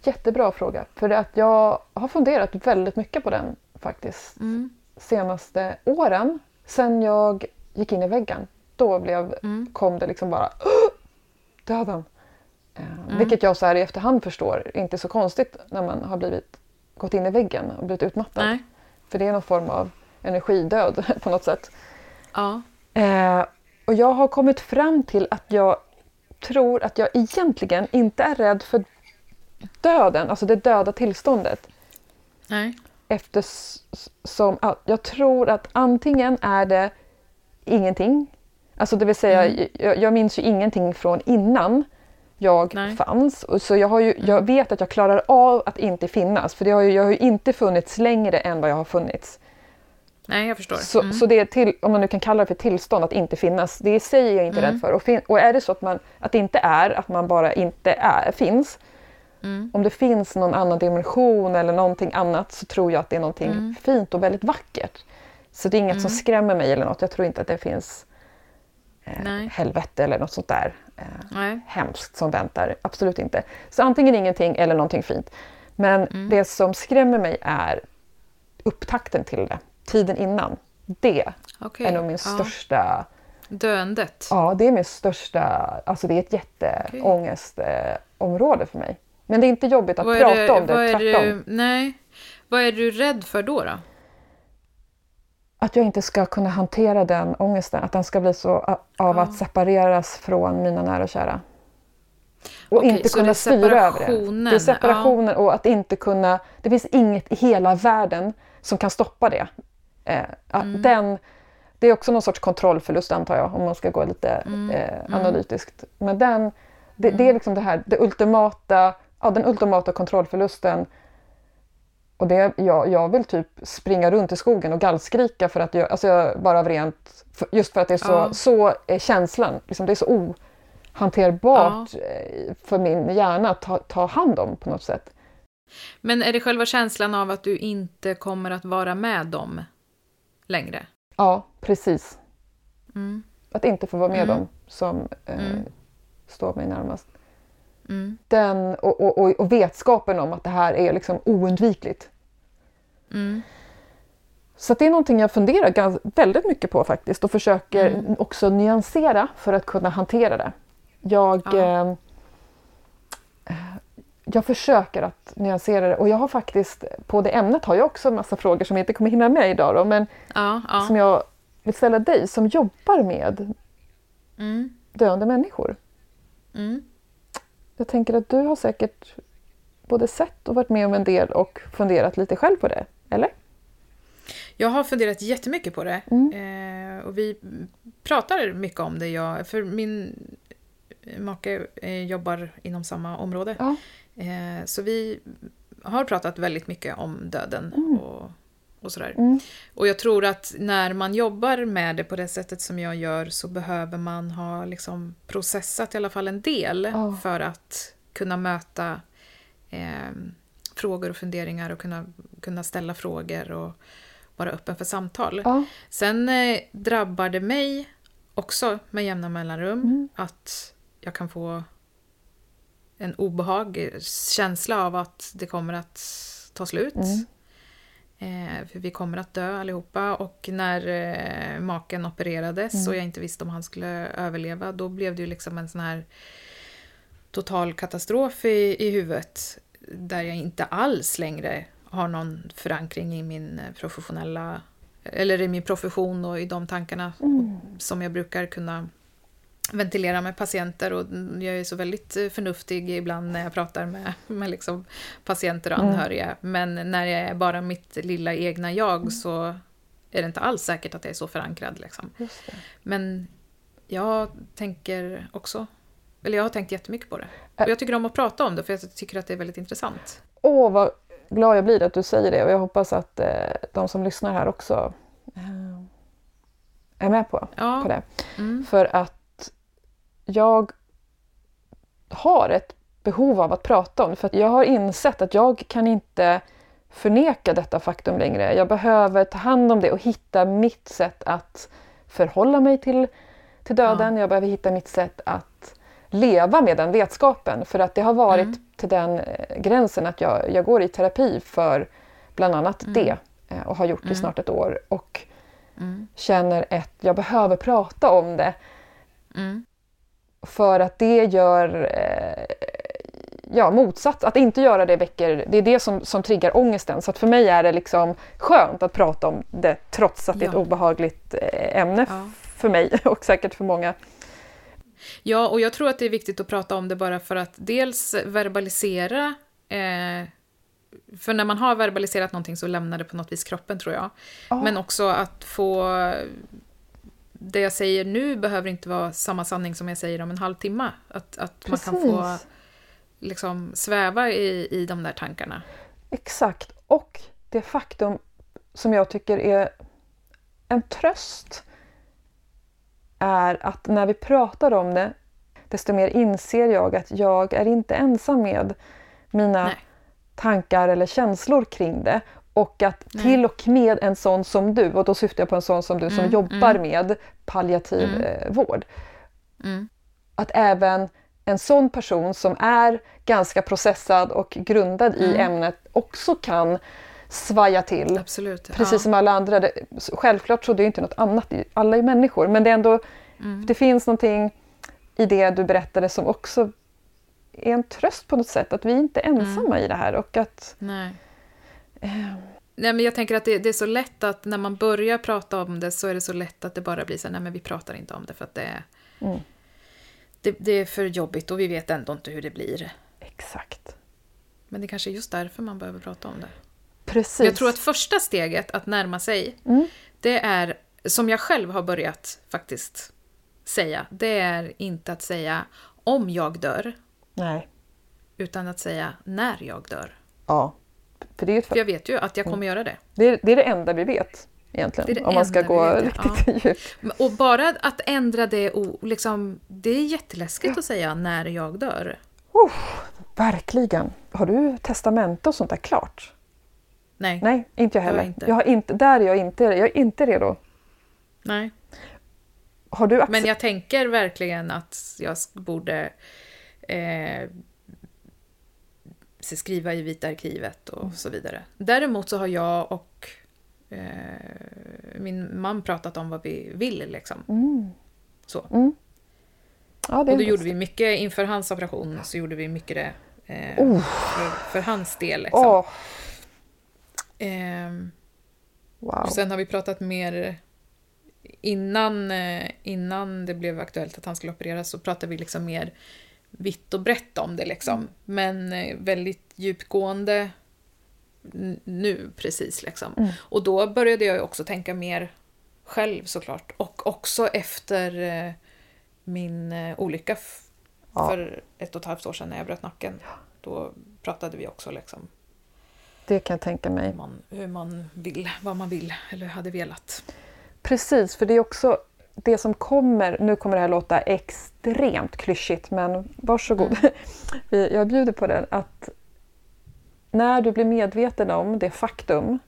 Jättebra fråga. För att jag har funderat väldigt mycket på den faktiskt. Mm. Senaste åren. Sen jag gick in i väggen. Då blev, Mm. kom det liksom bara döden. Eh, Vilket jag så här i efterhand förstår inte är så konstigt när man har blivit, gått in i väggen och blivit utmattad. Nej. För det är någon form av energidöd på något sätt. Ja. Eh, och jag har kommit fram till att jag tror att jag egentligen inte är rädd för döden, alltså det döda tillståndet. Nej. Eftersom jag tror att antingen är det ingenting, alltså det vill säga jag, jag minns ju ingenting från innan jag Nej. fanns. Och Så jag, har ju, jag vet att jag klarar av att inte finnas, för det har ju, jag har ju inte funnits längre än vad jag har funnits. Nej, jag förstår. Så, Mm. så det är till, om man nu kan kalla det för tillstånd att inte finnas, det i sig är jag inte Mm. rädd för. Och, fin, och är det så att, man, att det inte är, att man bara inte är, finns, Mm. om det finns någon annan dimension eller någonting annat så tror jag att det är någonting Mm. fint och väldigt vackert. Så det är inget som skrämmer mig eller något. Jag tror inte att det finns eh, helvete eller något sånt där eh, Nej. hemskt som väntar. Absolut inte. Så antingen ingenting eller någonting fint. Men Mm. det som skrämmer mig är upptakten till det. Tiden innan. Det Okej. är nog min Ja. största... Döendet. Ja, det är min största... Alltså det är ett jätteångestområde för mig. Men det är inte jobbigt att Vad prata du- om det, vad är tvärtom. du- Nej. Vad är du rädd för då? då? Att jag inte ska kunna hantera den ångesten. Att den ska bli så av Ja. att separeras från mina nära och kära. Och Okej, inte det kunna styra över det. Det är separationen och att inte kunna... Det finns inget i hela världen som kan stoppa det. Eh, Mm. den, det är också någon sorts kontrollförlust antar jag, om man ska gå lite Mm. eh, analytiskt. Men den, det, det är liksom det här, det ultimata, ja, den ultimata kontrollförlusten. Och det, jag, jag vill typ springa runt i skogen och gallskrika för att jag, alltså jag, bara av rent, just för att det är så, Ja. så är känslan, liksom, det är så ohanterbart eh, för min hjärna att ta, ta hand om på något sätt. Men är det själva känslan av att du inte kommer att vara med dem längre? Ja, precis. Mm. Att inte få vara med Mm. dem som eh, Mm. står mig närmast. Mm. Den, och, och, och, och vetskapen om att det här är liksom oundvikligt. Mm. Så det är någonting jag funderar gans, väldigt mycket på faktiskt och försöker också nyansera för att kunna hantera det. Jag, Ja. eh, jag försöker att nyansera det och jag har faktiskt, på det ämnet har jag också en massa frågor som jag inte kommer hinna med idag då, men Ja, ja. som jag vill ställa dig som jobbar med Mm. döende människor. Mm. Jag tänker att du har säkert både sett och varit med om en del och funderat lite själv på det, eller? Jag har funderat jättemycket på det. Mm. Eh, och vi pratar mycket om det. Jag, för min make eh, jobbar inom samma område. Ja. Eh, så vi har pratat väldigt mycket om döden och, och sådär. Mm. Och jag tror att när man jobbar med det på det sättet som jag gör så behöver man ha liksom processat i alla fall en del Ja. för att kunna möta eh, frågor och funderingar och kunna, kunna ställa frågor och vara öppen för samtal. Ja. Sen eh, drabbar det mig också med jämna mellanrum Mm. att jag kan få en obehag, känsla av att det kommer att ta slut. Mm. Eh, för vi kommer att dö allihopa. Och när eh, maken opererades Mm. och jag inte visste om han skulle överleva, då blev det ju liksom en sån här total katastrof i, i huvudet. Där jag inte alls längre har någon förankring i min eh, professionella eller i min profession och i de tankarna som jag brukar kunna ventilera med patienter och jag är så väldigt eh, förnuftig ibland när jag pratar med, med liksom patienter och anhöriga. Men när jag är bara mitt lilla egna jag så är det inte alls säkert att jag är så förankrad. Liksom. Men jag tänker också, eller jag har tänkt jättemycket på det. Och jag tycker om att prata om det för jag tycker att det är väldigt intressant. Åh, vad glad jag blir att du säger det och jag hoppas att eh, de som lyssnar här också eh, är med på, på Ja, det. mm, För att jag har ett behov av att prata om det. För att jag har insett att jag kan inte förneka detta faktum längre. Jag behöver ta hand om det och hitta mitt sätt att förhålla mig till, till döden. Jag behöver hitta mitt sätt att leva med den vetskapen. För att det har varit Mm. till den eh, gränsen att jag, jag går i terapi för bland annat det. eh, Och har gjort det i snart ett år. Och mm, känner att jag behöver prata om det. För att det gör eh, ja, motsats. Att inte göra det väcker, det är det som, som triggar ångesten. Så att för mig är det liksom skönt att prata om det trots att det är ett Ja. obehagligt eh, ämne Ja. för mig och säkert för många. Ja, och jag tror att det är viktigt att prata om det bara för att dels verbalisera eh, för när man har verbaliserat någonting så lämnar det på något vis kroppen tror jag. Men också att få... Det jag säger nu behöver inte vara samma sanning som jag säger om en halvtimme. Att, att man kan få liksom sväva i, i de där tankarna. Exakt. Och det faktum som jag tycker är en tröst är att när vi pratar om det desto mer inser jag att jag är inte ensam med mina Nej. tankar eller känslor kring det. Och att till och med en sån som du, och då syftar jag på en sån som du som Mm, jobbar med palliativ Mm. eh, vård. Mm. Att även en sån person som är ganska processad och grundad i Mm. ämnet också kan svaja till. Absolut. Precis ja. som alla andra. Det, självklart så det är inte något annat. Alla är människor. Men det är ändå, Mm. det finns någonting i det du berättade som också är en tröst på något sätt. Att vi inte är ensamma i det här. Och att, Nej. Eh, Nej, men jag tänker att det, det är så lätt att när man börjar prata om det så är det så lätt att det bara blir så här, nej men vi pratar inte om det för att det är, Mm. det, det är för jobbigt och vi vet ändå inte hur det blir. exakt. Men det kanske är just därför man behöver prata om det. Precis. Men Jag tror att första steget att närma sig, Mm. det är, som jag själv har börjat faktiskt säga, det är inte att säga om jag dör, Nej. utan att säga när jag dör. Ja. För det är, ett, För jag vet ju att jag kommer göra det. det, är, det är det enda vi vet egentligen. Det det om man ska gå vet, riktigt djupt. Och bara att ändra det, o- liksom, det är jätteläskigt att säga när jag dör. Verkligen. Har du testamente och sånt där klart? Nej. Nej, inte jag heller. jag inte. Jag har inte, där är jag inte, jag är inte redo. Nej. Har du Men jag tänker verkligen att jag borde eh, se- skriva i Vita arkivet och så vidare. Däremot så har jag och eh, min man pratat om vad vi vill. Liksom. Mm. Så. Ja, det är Och då gjorde vi mycket, inför hans operation så gjorde vi mycket det eh, Oh. för, för hans del. Liksom. Åh, Ehm, wow. Och sen har vi pratat mer innan, eh, innan det blev aktuellt att han skulle opereras så pratade vi liksom mer vitt och brett om det liksom. Men eh, väldigt djupgående nu precis liksom. Mm. Och då började jag också tänka mer själv såklart. Och också efter eh, min eh, olycka Ja. för ett och ett halvt år sedan när jag bröt nacken. Då pratade vi också liksom Det kan jag tänka mig. hur man, hur man vill, vad man vill eller hade velat. Precis, för det är också det som kommer, nu kommer det här låta extremt klyschigt men varsågod. Vi- Jag bjuder på det. Att när du blir medveten om det faktum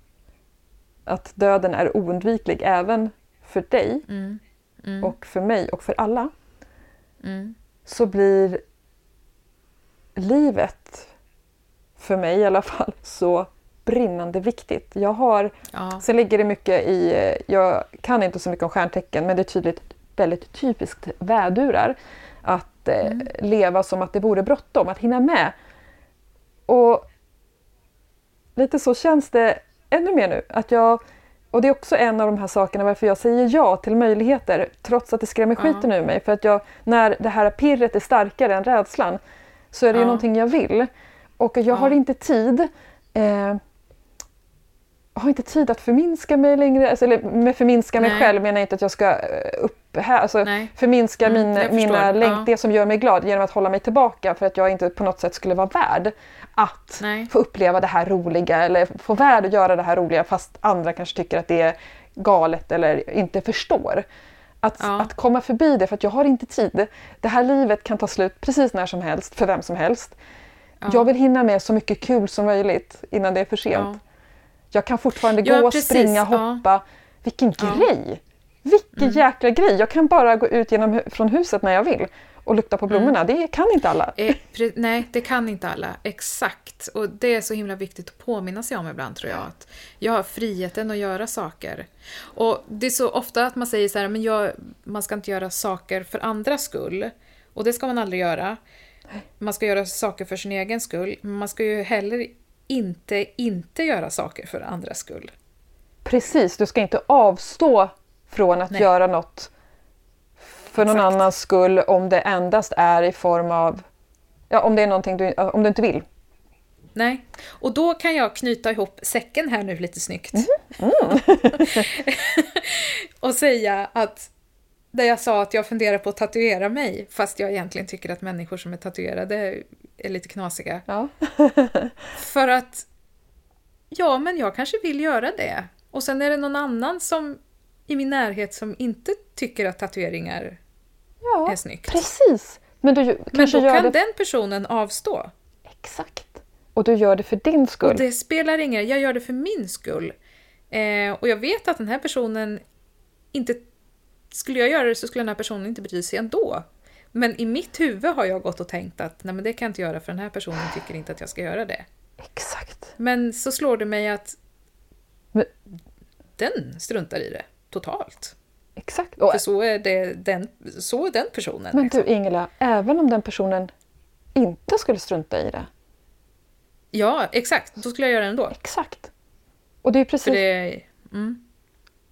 att döden är oundviklig även för dig Mm. Mm. och för mig och för alla Mm. så blir livet, för mig i alla fall, så brinnande viktigt. Jag har, Ja. sen ligger det mycket i, jag kan inte så mycket om stjärntecken men det är tydligt väldigt typiskt vädurar att eh, leva som att det vore bråttom, att hinna med. Och lite så känns det ännu mer nu. Att jag, och det är också en av de här sakerna varför jag säger ja till möjligheter trots att det skrämmer skiten ur mig. För att jag, när det här pirret är starkare än rädslan så är det ju Ja. någonting jag vill. Och jag har Ja. inte tid eh, har inte tid att förminska mig längre. Alltså, eller med förminska mig Nej. själv menar jag inte att jag ska eh, upp här, alltså, Nej. förminska Mm, min, mina länk, Ja. det som gör mig glad genom att hålla mig tillbaka för att jag inte på något sätt skulle vara värd att Nej. få uppleva det här roliga eller få värd att göra det här roliga fast andra kanske tycker att det är galet eller inte förstår. Att, Ja. att komma förbi det för att jag har inte tid. Det här livet kan ta slut precis när som helst för vem som helst. Ja. Jag vill hinna med så mycket kul som möjligt innan det är för sent. Ja. Jag kan fortfarande Ja, gå, precis. springa, Ja. hoppa. Vilken Ja. grej! Vilken jäkla grej! Jag kan bara gå ut genom, från huset när jag vill och lukta på blommorna. Det kan inte alla. Eh, nej, det kan inte alla. Exakt. Och det är så himla viktigt att påminna sig om ibland tror jag. Att jag har friheten att göra saker. Och det är så ofta att man säger så här, men jag, man ska inte göra saker för andras skull. Och det ska man aldrig göra. Man ska göra saker för sin egen skull. Men man ska ju heller inte inte göra saker för andras skull. Precis, du ska inte avstå från att Nej. göra något för någon Exakt. annans skull om det endast är i form av Ja, om det är någonting du, om du inte vill. Nej, och då kan jag knyta ihop säcken här nu lite snyggt. och säga att där jag sa att jag funderar på att tatuera mig, fast jag egentligen tycker att människor som är tatuerade är lite knasiga. Ja. För att, ja men jag kanske vill göra det. Och sen är det någon annan som i min närhet som inte tycker att tatueringar ja, är snyggt. precis. Men du Men då kan det... den personen avstå. Exakt. Och du gör det för din skull. Och det spelar ingen roll, jag gör det för min skull. Eh, och jag vet att den här personen inte... Skulle jag göra det så skulle den här personen inte bry sig ändå. Men i mitt huvud har jag gått och tänkt att nej men det kan jag inte göra för den här personen tycker inte att jag ska göra det. Exakt. Men så slår det mig att Men- den struntar i det totalt. Exakt. Och, För så är, det, den, så är den personen. men liksom. du Ingela, även om den personen inte skulle strunta i det. Ja, exakt. Då skulle jag göra det ändå. Exakt. Och det är precis... Det... Mm.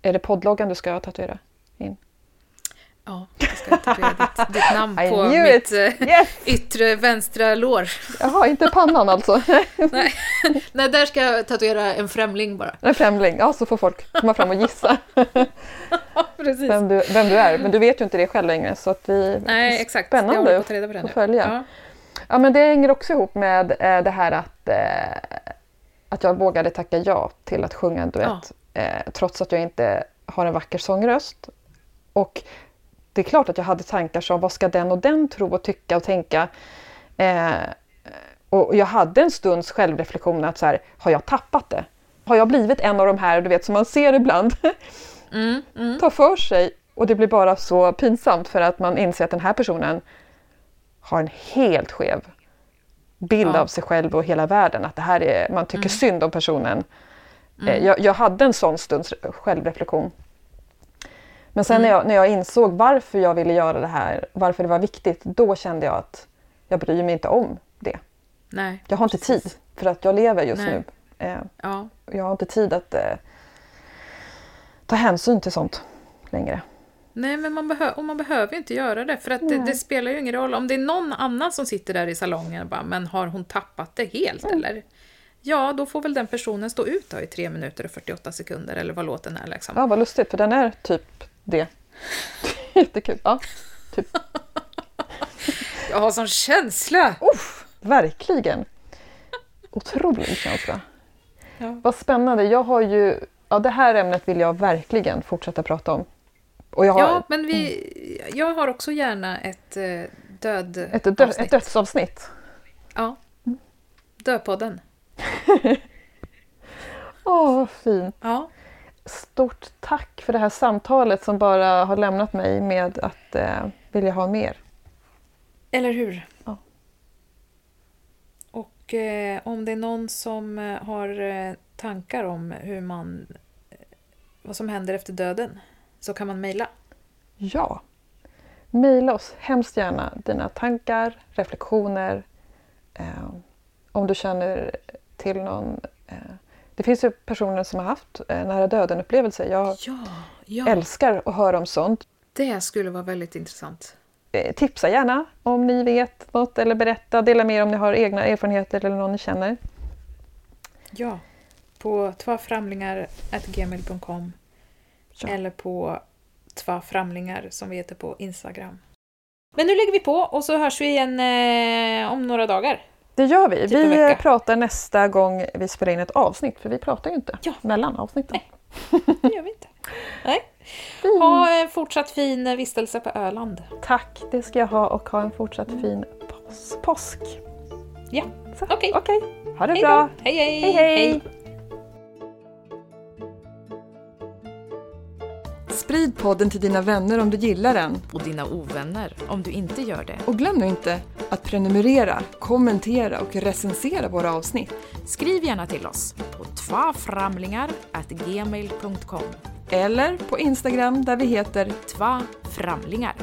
Är det poddloggan du ska tatuera in? Ja, jag ska tatuera ditt, ditt namn på mitt it! eh, Yes! yttre vänstra lår. Jaha, inte pannan alltså. Nej. Nej, där ska jag tatuera en främling bara. En främling. Ja, så får folk komma fram och gissa vem du, vem du är. Men du vet ju inte det själv längre. Så att vi... Nej, exakt. jag Spännande på att att ta reda på det nu. följa. Ja. Ja, men det hänger också ihop med eh, det här att, eh, att jag vågade tacka ja till att sjunga en duett. Eh, trots att jag inte har en vacker sångröst. Och det är klart att jag hade tankar som vad ska den och den tro och tycka och tänka. Eh, och jag hade en stunds självreflektion att så här, har jag tappat det? Har jag blivit en av de här, du vet som man ser ibland, Mm, mm. tar för sig och det blir bara så pinsamt för att man inser att den här personen har en helt skev bild Ja. av sig själv och hela världen. Att det här är, man tycker Mm. synd om personen. Eh, Jag, jag hade en sån stunds självreflektion. Men sen när, Mm. jag, när jag insåg varför jag ville göra det här, varför det var viktigt, då kände jag att jag bryr mig inte om det. Nej. Jag har inte precis. tid för att jag lever just Nej. nu. Eh, Ja. jag har inte tid att eh, ta hänsyn till sånt längre. Nej, men man, behö- och man behöver inte göra det, för att det, det spelar ju ingen roll. Om det är någon annan som sitter där i salongen och bara, men har hon tappat det helt Mm. eller? Ja, då får väl den personen stå ut då i 3 minuter och 48 sekunder eller vad låten är liksom. Ja, vad lustigt, för den är typ det. Jättekul. Ja, typ. Jag har sån känsla! Uff, verkligen. Otrolig känsla. Ja. Vad spännande. Jag har ju, ja, det här ämnet vill jag verkligen fortsätta prata om. Har Ja, men vi, jag har också gärna ett eh, död ett, dö, avsnitt. ett dödsavsnitt. Ja. Dödpodden. Åh, vad fint. Ja. Stort tack för det här samtalet som bara har lämnat mig med att eh, vilja ha mer. Eller hur? Ja. Och eh, om det är någon som eh, har eh, tankar om hur man, eh, vad som händer efter döden så kan man mejla. Ja. Maila oss hemskt gärna dina tankar, reflektioner. Eh, om du känner till någon... Eh, det finns ju personer som har haft eh, nära döden-upplevelser. Jag Ja, ja. älskar att höra om sånt. Det skulle vara väldigt intressant. Eh, tipsa gärna om ni vet något eller berätta. Dela med er om ni har egna erfarenheter eller någon ni känner. Ja, på tvaframlingar.gmail.com Ja. eller på tvaframlingar som vi heter på Instagram. Men nu lägger vi på och så hörs vi igen eh, om några dagar. Det gör vi. Typ vi pratar nästa gång vi spelar in ett avsnitt. För vi pratar ju inte Ja. mellan avsnitten. Det gör vi inte. Nej. Ha en fortsatt fin vistelse på Öland. Tack, det ska jag ha och ha en fortsatt fin pås- påsk. Ja, okej. Okej, ha det Hej bra. då! Hej, hej! Hej, hej! Sprid podden till dina vänner om du gillar den. Och dina ovänner, om du inte gör det. Och glöm nu inte att prenumerera, kommentera och recensera våra avsnitt. Skriv gärna till oss på tvaframlingar.gmail.com Eller på Instagram där vi heter Tva framlingar.